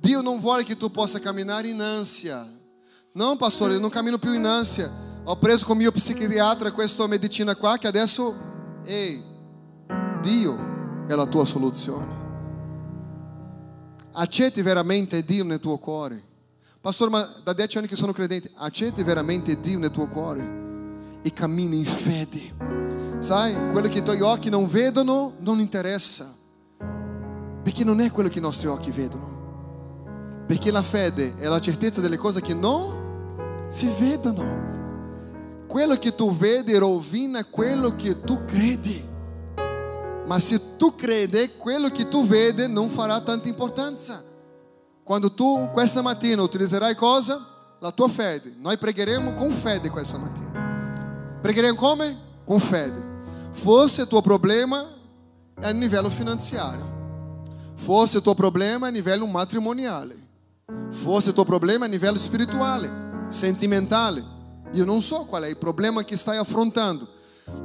Dio non vuole che tu possa camminare in ansia. Não, pastor, eu não cammino più in ansia. Ho preso con mio psichiatra questa medicina qua che adesso, ehi, Dio è la tua soluzione. Accetti veramente Dio nel tuo cuore. Pastor, ma da dieci anni che sono credente, accetti veramente Dio nel tuo cuore e cammini in fede. Sai, quello che i tuoi occhi non vedono non interessa, perché non è quello che i nostri occhi vedono. Perché la fede è la certezza delle cose che non si vedono. Quello che tu vedi rovina quello che tu credi. Ma se tu credi, quello che tu vedi non farà tanta importanza. Quando tu questa mattina utilizzerai cosa? La tua fede. Noi pregheremo con fede questa mattina. Pregheremo come? Com fede. Forse il tuo problema è a livello finanziario. Forse il tuo problema è a livello matrimoniale. Forse il tuo problema è a livello spirituale, sentimentale. Io non so qual è il problema che stai affrontando,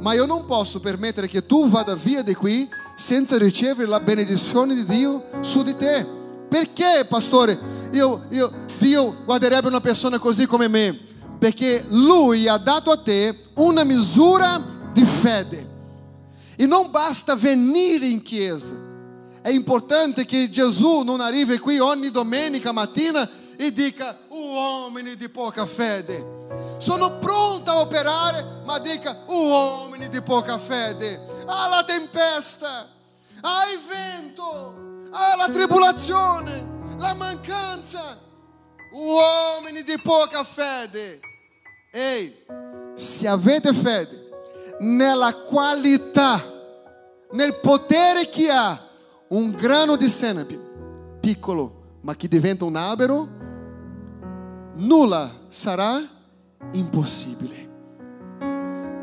ma io non posso permettere che tu vada via di qui senza ricevere la benedizione di Dio su di te. Perché, pastore, io, io, Dio guarderebbe una persona così come me? Perché Lui ha dato a te una misura di fede. E non basta venire in chiesa. È importante che Gesù non arrivi qui ogni domenica mattina e dica uomini di poca fede. Sono pronto a operare, ma dica uomini di poca fede. Ah, tempesta, il vento, ah, la tribolazione, la mancanza. Uomini di poca fede. Ehi, se avete fede nella qualità, nel potere che ha un grano di senape, piccolo, ma che diventa un albero, nulla sarà impossibile.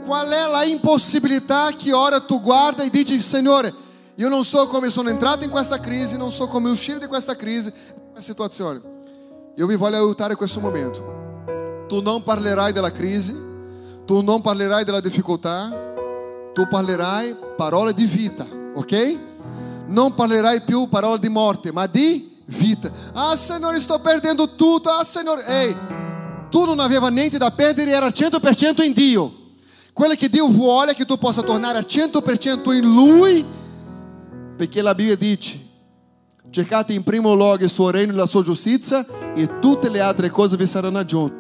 Qual è la impossibilità che ora tu guarda e dici, Signore, io non so come sono entrato in questa crisi, non so come uscire di questa crisi, questa situazione. Io vi voglio aiutare in questo momento. Tu non parlerai della crisi, tu non parlerai della difficoltà, tu parlerai parole di vita, ok? Non parlerai più parole di morte, ma di vita. Ah, Signore, sto perdendo tutto. Ah, Signore, ehi, tu non aveva niente da perdere, era 100% in Dio. Quello che Dio vuole è che tu possa tornare a 100% in Lui, perché la Bibbia dice: cercate in primo luogo il suo regno e la sua giustizia, e tutte le altre cose vi saranno aggiunte.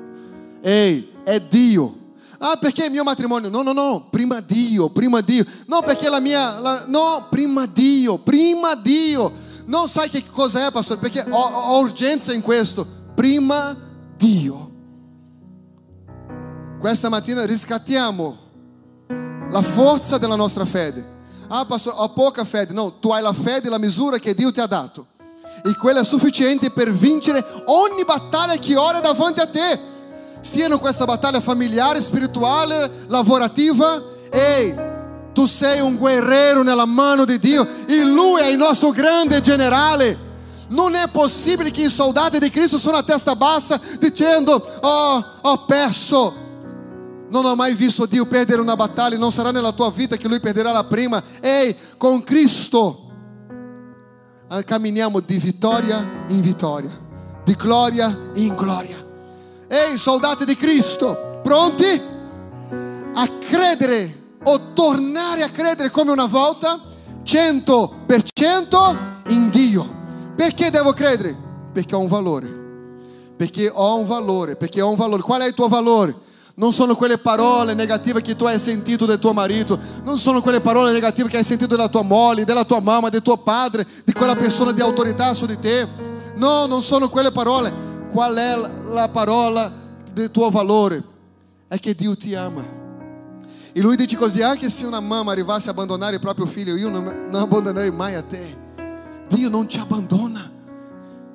Ehi, è Dio. Ah, perché il mio matrimonio? No, no, no, prima Dio, prima Dio. No, perché la mia... La... No, prima Dio, prima Dio. Non sai che cosa è, pastor? Perché ho, ho urgenza in questo. Prima Dio. Questa mattina riscattiamo la forza della nostra fede. Ah, pastor, ho poca fede. No, tu hai la fede la misura che Dio ti ha dato. E quella è sufficiente per vincere ogni battaglia che ora è davanti a te. Siano questa battaglia familiare, spirituale, lavorativa. Ehi, tu sei un guerriero nella mano di Dio e Lui è il nostro grande generale. Non è possibile che i soldati di Cristo sono a testa bassa dicendo: Oh, ho perso. Non ho mai visto Dio perdere una battaglia, non sarà nella tua vita che Lui perderà la prima. Ehi, con Cristo camminiamo di vittoria in vittoria, di gloria in gloria. Ehi, soldati di Cristo, pronti a credere o tornare a credere come una volta 100% in Dio. Perché devo credere? Perché ho un valore. Perché ho un valore, perché ho un valore. Qual è il tuo valore? Non sono quelle parole negative che tu hai sentito del tuo marito, non sono quelle parole negative che hai sentito della tua moglie, della tua mamma, del tuo padre, di quella persona di autorità su di te. No, non sono quelle parole. Qual è la parola del tuo valore? È che Dio ti ama. E lui dice così, anche se una mamma arrivasse a abbandonare il proprio figlio, io non, non abbandonerei mai a te. Dio non ci abbandona.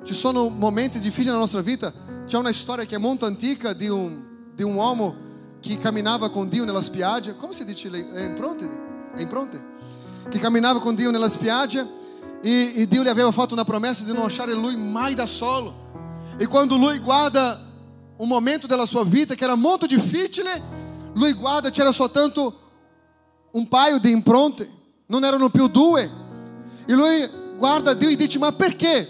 Ci sono momenti difficili nella nostra vita. C'è una storia che è molto antica di un di un uomo che camminava con Dio nella spiaggia. Come si dice? È impronte? È impronte? Che camminava con Dio nella spiaggia e, e Dio gli aveva fatto una promessa di non lasciare lui mai da solo. E quando lui guarda un momento della sua vita che era molto difficile, lui guarda, c'era soltanto un paio di impronte, non erano più due. E lui guarda Dio e dice: Ma perché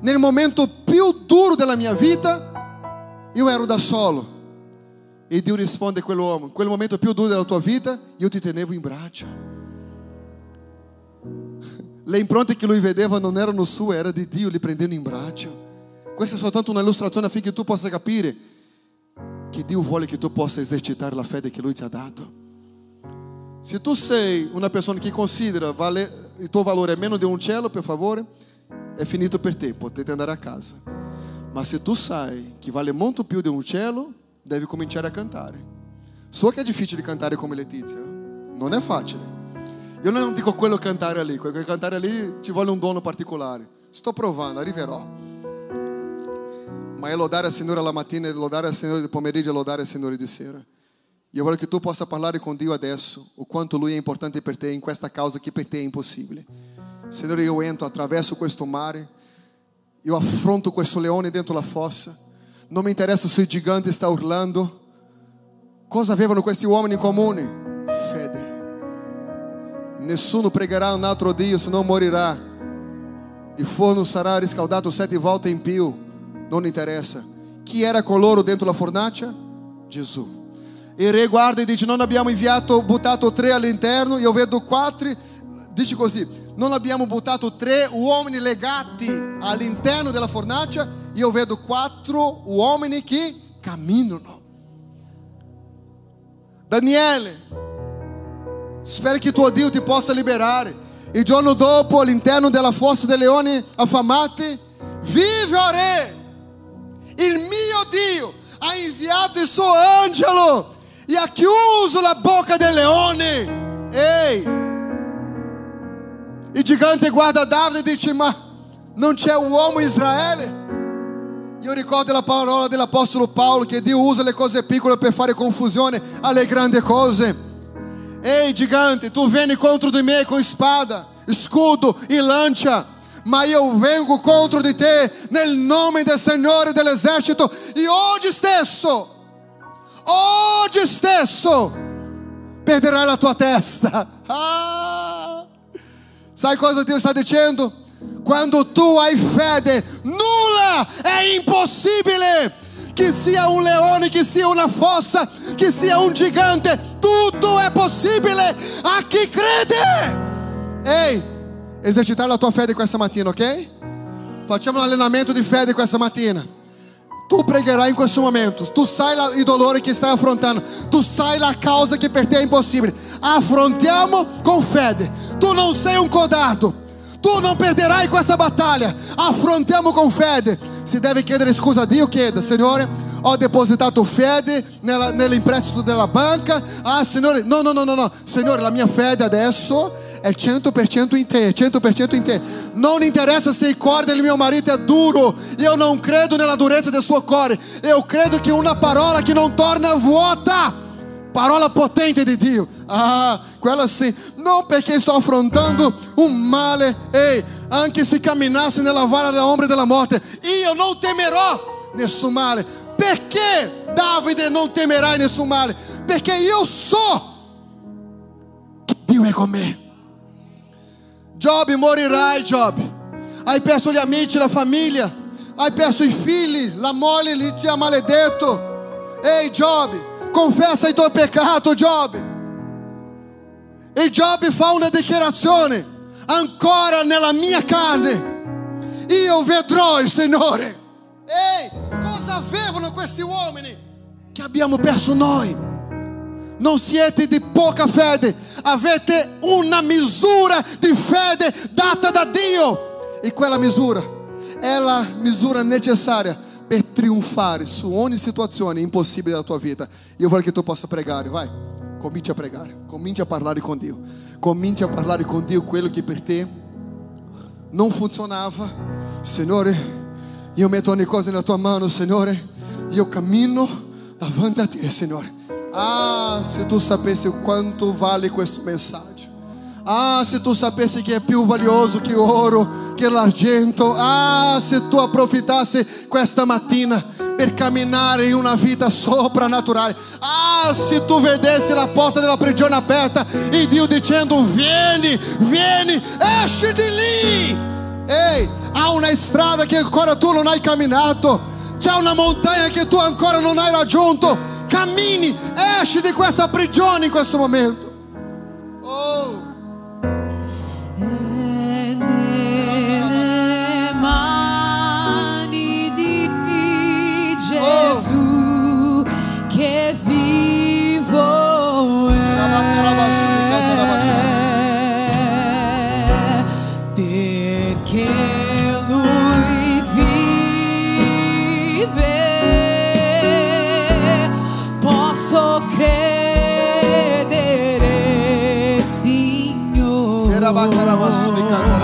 nel momento più duro della mia vita io ero da solo? E Dio risponde a quell'uomo: in quel momento più duro della tua vita, io ti tenevo in braccio. Le impronte che lui vedeva non erano sue, era di Dio li prendendo in braccio. Questa è soltanto una illustrazione affinché tu possa capire che Dio vuole che tu possa esercitare la fede che Lui ti ha dato. Se tu sei una persona che considera vale, il tuo valore è meno di un cielo, per favore, è finito per te, potete andare a casa. Ma se tu sai che vale molto più di un cielo, deve cominciare a cantare. So che è difficile cantare come Letizia, non è facile. Io non dico quello cantare lì, quello cantare lì ci vuole un dono particolare. Sto provando, arriverò. Ma è lodare al Signore la mattina, è lodare al Signore di pomeriggio, è lodare al Signore di sera. Io voglio che tu possa parlare con Dio adesso o quanto Lui è importante per te in questa causa che per te è impossibile. Signore, io entro, attraverso questo mare, io affronto questo leone dentro la fossa. Non mi interessa se il gigante sta urlando. Cosa avevano questi uomini in comune? Fede. Nessuno pregherà un altro Dio, senão morirà. Il forno sarà riscaldato sette volte più. Non interessa. Chi era coloro dentro la fornace? Gesù. Il re guarda e dice: Non abbiamo inviato, buttato tre all'interno. Io vedo quattro. Dice così: Non abbiamo buttato tre uomini legati all'interno della fornace. Io vedo quattro uomini che camminano. Daniele, spero che tuo Dio ti possa liberare. Il giorno dopo, all'interno della fossa dei leoni affamati, vive o re, il mio Dio ha inviato il suo angelo e ha chiuso la bocca del leone. Ehi, il gigante guarda Davide e dice: Ma non c'è uomo in Israele? Io ricordo la parola dell'Apostolo Paolo che Dio usa le cose piccole per fare confusione alle grandi cose. Ehi gigante, tu vieni contro di me con spada, scudo e lancia, ma io vengo contro di te nel nome del Signore dell'esercito e oggi stesso, oggi stesso perderai la tua testa. Ah! Sai cosa Dio sta dicendo? Quando tu hai fede, nulla è impossibile. Che sia un leone, che sia una fossa, che sia un gigante, tutto è possibile a chi crede. Ehi, esercitare la tua fede questa mattina, ok? Facciamo un allenamento di fede questa mattina. Tu pregherai in questo momento, tu sai la, il dolore che stai affrontando, tu sai la causa che per te è impossibile. Affrontiamo con fede. Tu non sei un codardo. Tu non perderai questa battaglia. Affrontiamo con fede. Se deve chiedere scusa a Dio, chieda, Signore, ho depositato fede nella, nell'imprestito della banca. Ah, Signore, no, no, no, no, no. Signore, la mia fede adesso è 100% in te, 100% in te. Non interessa se il cuore del mio marito è duro. Io non credo nella durezza del suo cuore. Io credo che una parola che non torna vuota. Parola potente di Dio. Ah, quella sì. Non perché sto affrontando un male. Ehi, anche se camminasse nella vara dell'ombra della morte, io non temerò nessun male. Perché Davide non temerai nessun male? Perché io so che Dio è con. Job, morirai, Job. Hai perso gli amici, la famiglia. Hai perso i figli, la ha maledetto. Ehi, Job, confessa il tuo peccato, Job. E Job fa una dichiarazione, ancora nella mia carne, io vedrò il Signore. Ehi, cosa avevano questi uomini che abbiamo perso noi? Non siete di poca fede, avete una misura di fede data da Dio. E quella misura è la misura necessaria per trionfare su ogni situazione impossibile della tua vita. Io voglio che tu possa pregare, vai. Cominci a pregare, cominci a parlare con Dio. Cominci a parlare con Dio quello che per te non funzionava. Signore, io metto ogni cosa nella tua mano, Signore. Io cammino davanti a te, Signore. Ah, se tu sapessi quanto vale questo messaggio. Ah, se tu sapessi che è più valioso che ouro, che l'argento. Ah, se tu approfittassi questa mattina per camminare in una vita soprannaturale. Ah, se tu vedessi la porta della prigione aperta e Dio dicendo: Vieni, vieni, esci di lì. Ehi, há una strada che ancora tu non hai camminato. C'è una montagna che tu ancora non hai raggiunto. Cammini, esci di questa prigione in questo momento. Oh. Signore perché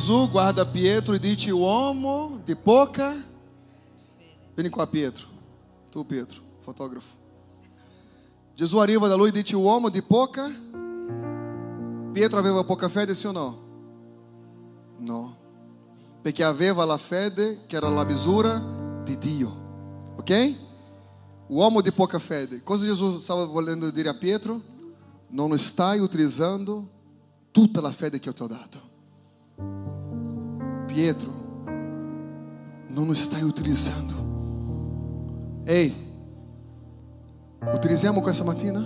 Gesù guarda Pietro e dice uomo di poca. Vieni qua Pietro. Tu Pietro, fotografo. Gesù arriva da lui e dice uomo di poca. Pietro aveva poca fede, sì o no? No. Perché aveva la fede che era la misura di Dio. Ok? Uomo di poca fede. Cosa Gesù stava volendo dire a Pietro? Non stai utilizzando tutta la fede che eu ti ho. Pietro, non stai utilizzando. Ehi, utilizziamo questa mattina?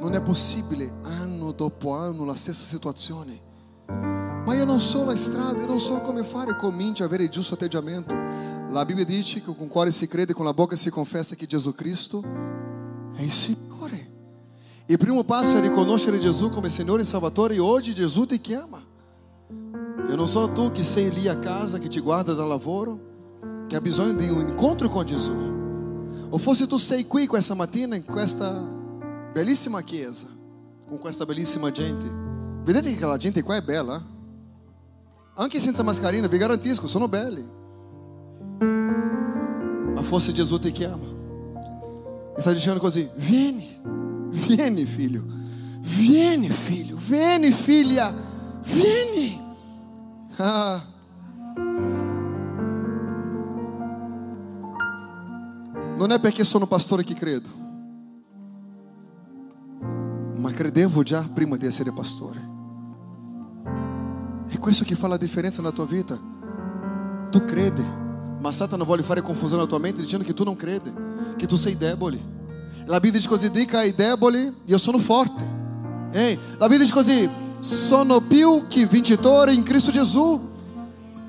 Non è possibile anno dopo anno la stessa situazione. Ma io non so la strada, io non so come fare. Cominci a avere il giusto atteggiamento. La Bibbia dice che con il cuore si crede, con la bocca si confessa che Gesù Cristo è il Signore. Il primo passo è riconoscere Gesù come Signore e Salvatore e oggi Gesù ti chiama. Eu não sou tu que sei lì a casa, que te guarda da lavoro, que ha bisogno di un incontro con Gesù. O fosse tu sei qui questa mattina in questa bellissima chiesa, con questa bellissima gente. Vedete che aquela gente qua è bella? eh? Anche senza mascherina, vi garantisco, sono belli. Ma forse Gesù ti chiama. E sta dicendo così, vieni, vieni figlio, vieni figlio, vieni figlia, vieni. Ah. Non è perché sono pastore che credo, ma credevo già prima di essere pastore. È questo che fa la differenza nella tua vita. Tu credi, ma Satana vuole fare confusione nella tua mente dicendo che tu non credi, che tu sei debole. La Bibbia dice così, dica ai deboli, io sono forte. Ehi, la Bibbia dice così, sono più che in Cristo Gesù.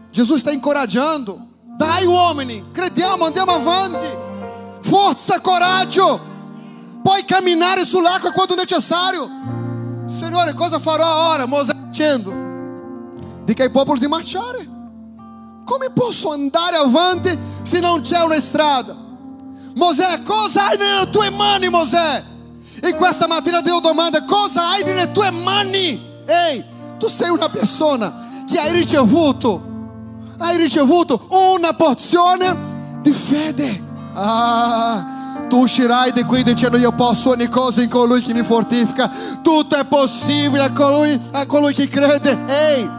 Gesù sta incoraggiando. Dai uomini, crediamo, andiamo avanti. Forza, coraggio. Puoi camminare sull'acqua quando necessario. Signore, cosa farò ora? Mosè dicendo. Dica ai popolo di marciare. Come posso andare avanti se non c'è una strada? Mosè, cosa hai nelle tue mani? E questa mattina Dio domanda, cosa hai nelle tue mani? Ehi, tu sei una persona che hai ricevuto, hai ricevuto una porzione di fede. Ah, tu uscirai di qui dicendo io posso ogni cosa in colui che mi fortifica. Tutto è possibile a colui, a colui che crede. Ehi,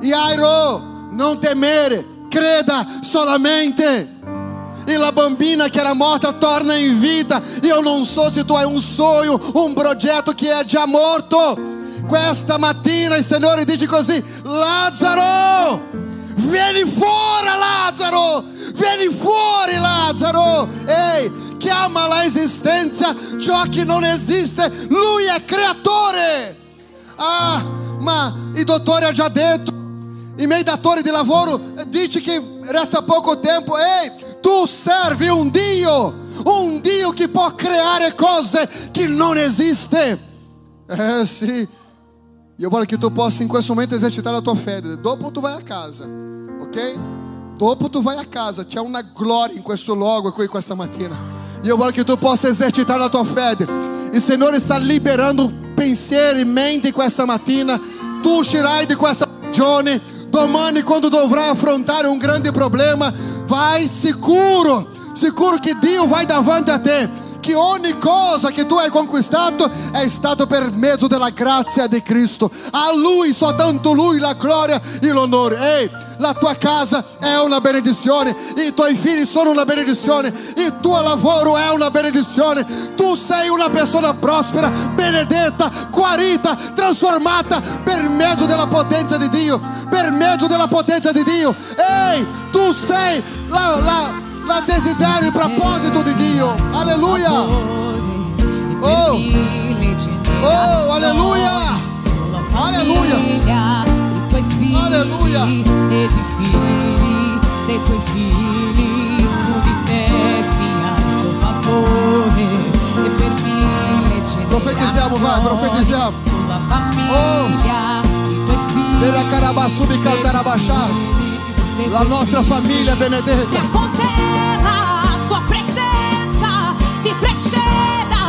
Iairo, non temere, creda solamente. E la bambina che era morta torna in vita. Io non so se tu hai un sogno, un progetto che è già morto. Questa mattina il Signore dice così: Lazzaro, vieni fuori, Lazzaro, vieni fuori, Lazzaro. Ehi, chiama all'esistenza ciò che non esiste. Lui è creatore. Ah, ma il dottore ha già detto. I miei datori di lavoro dice che resta poco tempo. Ehi, tu servi un Dio, un Dio che può creare cose che non esiste. Eh sì, io voglio che tu possa in questo momento esercitare la tua fede. Dopo tu vai a casa, ok? Dopo tu vai a casa, c'è una gloria in questo luogo qui questa mattina. Io voglio che tu possa esercitare la tua fede. Il Signore sta liberando pensieri, mente questa mattina. Tu uscirai di questa prigione. Domani, quando dovrai affrontare un grande problema, vai sicuro, sicuro che Dio vai davanti a te. Che ogni cosa che tu hai conquistato è stato per mezzo della grazia di Cristo. A Lui, soltanto Lui, la gloria e l'onore. Ehi, la tua casa è una benedizione, i tuoi figli sono una benedizione, il tuo lavoro è una benedizione. Tu sei una persona prospera, benedetta, guarita, trasformata per mezzo della potenza di Dio. Per mezzo della potenza di Dio. Ehi, tu sei la, la, la desiderio, il proposito di Dio. Alleluia. Oh. Oh, alleluia. Alleluia. I tuoi figli Alleluia. ed i figli dei tuoi figli su di te sia il suo favore e per mille Profetizziamo, vai, profetizziamo. sulla famiglia i tuoi figli Della Carabassubi La nostra famiglia benedetta. Presenza ti preceda e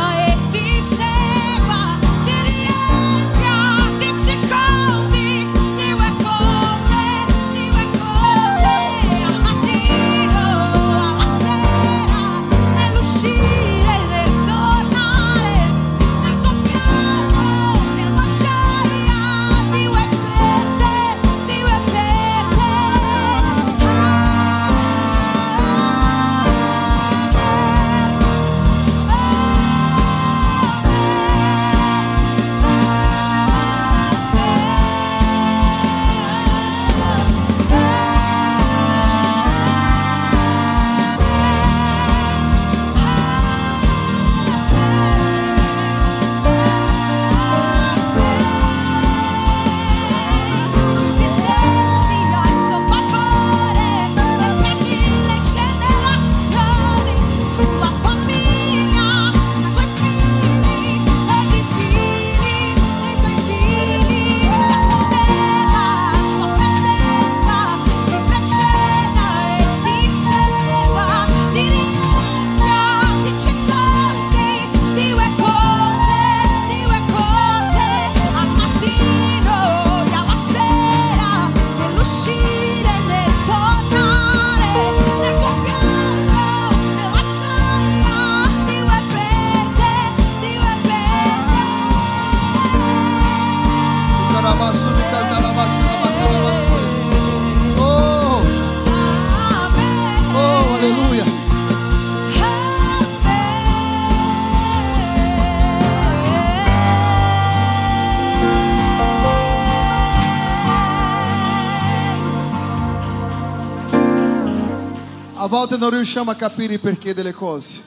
non riusciamo a capire il perché delle cose.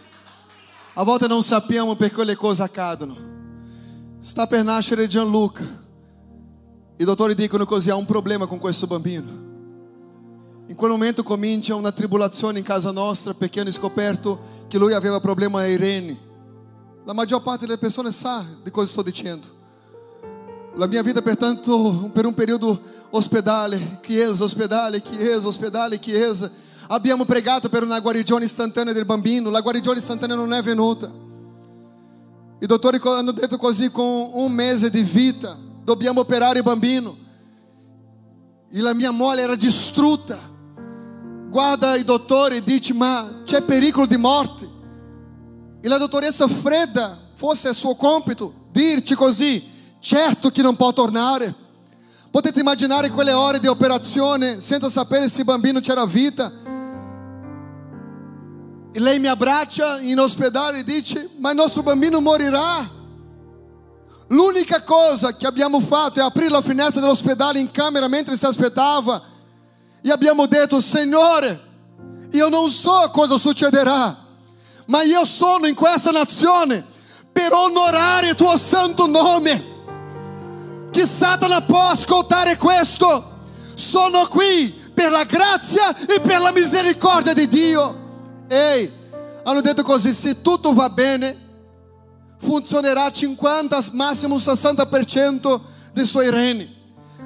A volte non sappiamo perché le cose accadono. Sta per nascere Gianluca. I dottori dicono così, ha un problema con questo bambino. In quel momento comincia una tribolazione in casa nostra perché hanno scoperto che lui aveva problema ai reni. La maggior parte delle persone sa di cosa sto dicendo. La mia vita, pertanto, per un periodo ospedale, chiesa, ospedale, chiesa, ospedale, chiesa. Abbiamo pregato per una guarigione istantanea del bambino. La guarigione istantanea non è venuta. I dottori hanno detto così, con un mese di vita, dobbiamo operare il bambino. E la mia mole era distrutta. Guarda i dottori e dice, ma c'è pericolo di morte. E la dottoressa fredda, fosse suo compito, dirci così, certo che non può tornare. Potete immaginare quelle ore di operazione senza sapere se il bambino c'era vita. E lei mi abbraccia in ospedale e dice, ma il nostro bambino morirà. L'unica cosa che abbiamo fatto è aprire la finestra dell'ospedale in camera mentre si aspettava. E abbiamo detto, Signore, io non so cosa succederà, ma io sono in questa nazione per onorare il tuo santo nome. Che Satana può ascoltare questo. Sono qui per la grazia e per la misericordia di Dio. Ehi, hanno detto così, se tutto va bene, funzionerà 50, massimo 60% dei suoi reni.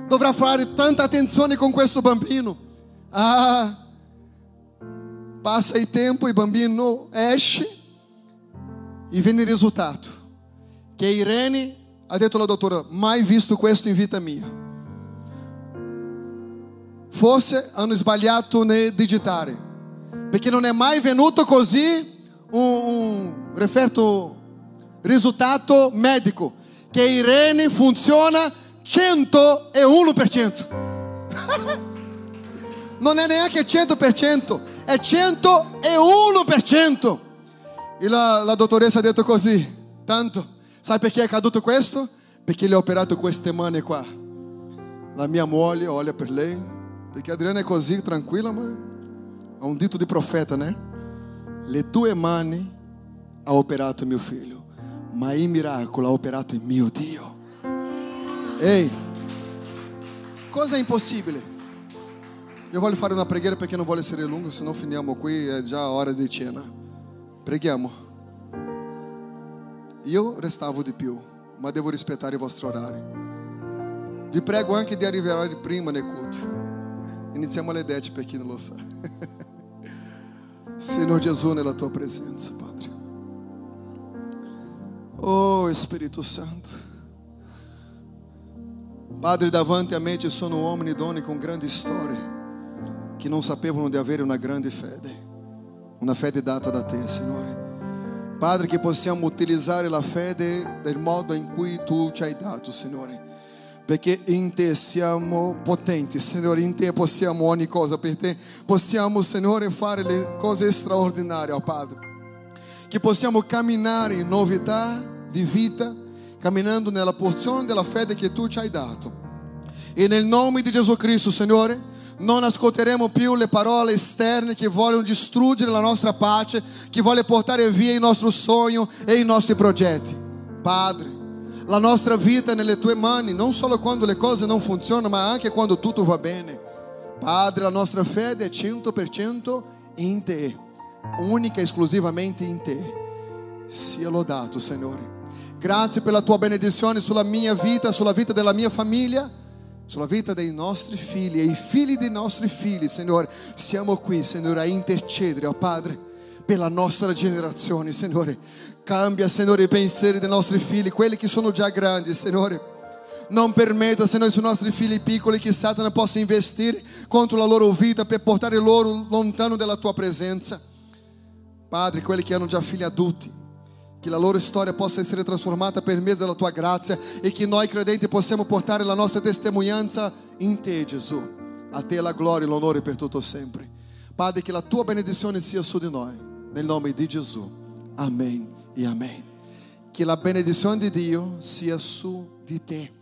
Dovrà fare tanta attenzione con questo bambino. Ah, passa il tempo, il bambino esce e viene il risultato. Che Irene ha detto alla dottora, mai visto questo in vita mia. Forse hanno sbagliato nel digitare, perché non è mai venuto così un, un referto risultato medico, che Irene funziona 101%. non è neanche 100%, è 101%. E la, la dottoressa ha detto così, tanto, sai perché è accaduto questo? Perché le operato queste mani qua. La mia moglie olha per lei, perché Adriana è così tranquilla, ma ha un dito di profeta, né? Le tue mani ha operato mio figlio, ma il miracolo ha operato il mio Dio. Ehi, cosa è impossibile? Io voglio fare una preghiera perché non voglio essere lungo, se finiamo qui, è già ora di cena. Preghiamo. Io restavo di più, ma devo rispettare il vostro orario. Vi prego anche di arrivare prima nel culto. Iniziamo alle 10 per chi non lo sa. Senhor Gesù, nella tua presenza, Padre. Oh Spirito Santo. Padre, davanti a me ci sono e donne con grandi storie che non sapevano di avere una grande fede, una fede data da te, Signore. Padre, che possiamo utilizzare la fede nel modo in cui tu ci hai dato, Signore. Perché in te siamo potenti, Signore, in te possiamo ogni cosa, per te possiamo, Signore, fare le cose straordinarie, oh Padre. Che possiamo camminare in novità di vita, camminando nella porzione della fede che tu ci hai dato. E nel nome di Gesù Cristo, Signore, non ascolteremo più le parole esterne che vogliono distruggere la nostra pace, che vogliono portare via il nostro sogno e i nostri progetti. Padre, la nostra vita nelle tue mani, non solo quando le cose non funzionano, ma anche quando tutto va bene. Padre, la nostra fede è 100% in te, unica e esclusivamente in te. Sia lodato, Signore. Grazie per la tua benedizione sulla mia vita, sulla vita della mia famiglia sulla vita dei nostri figli e i figli dei nostri figli, Signore. Siamo qui, Signore, a intercedere, oh Padre, per la nostra generazione, Signore. Cambia, Signore, i pensieri dei nostri figli, quelli che sono già grandi, Signore. Non permetta, Signore, sui nostri figli piccoli che Satana possa investire contro la loro vita per portare loro lontano dalla tua presenza. Padre, quelli che hanno già figli adulti, che la loro storia possa essere trasformata per mezzo della tua grazia e che noi credenti possiamo portare la nostra testimonianza in te, Gesù. A te la gloria e l'onore per tutto sempre. Padre, che la tua benedizione sia su di noi, nel nome di Gesù. Amen e amen. Che la benedizione di Dio sia su di te.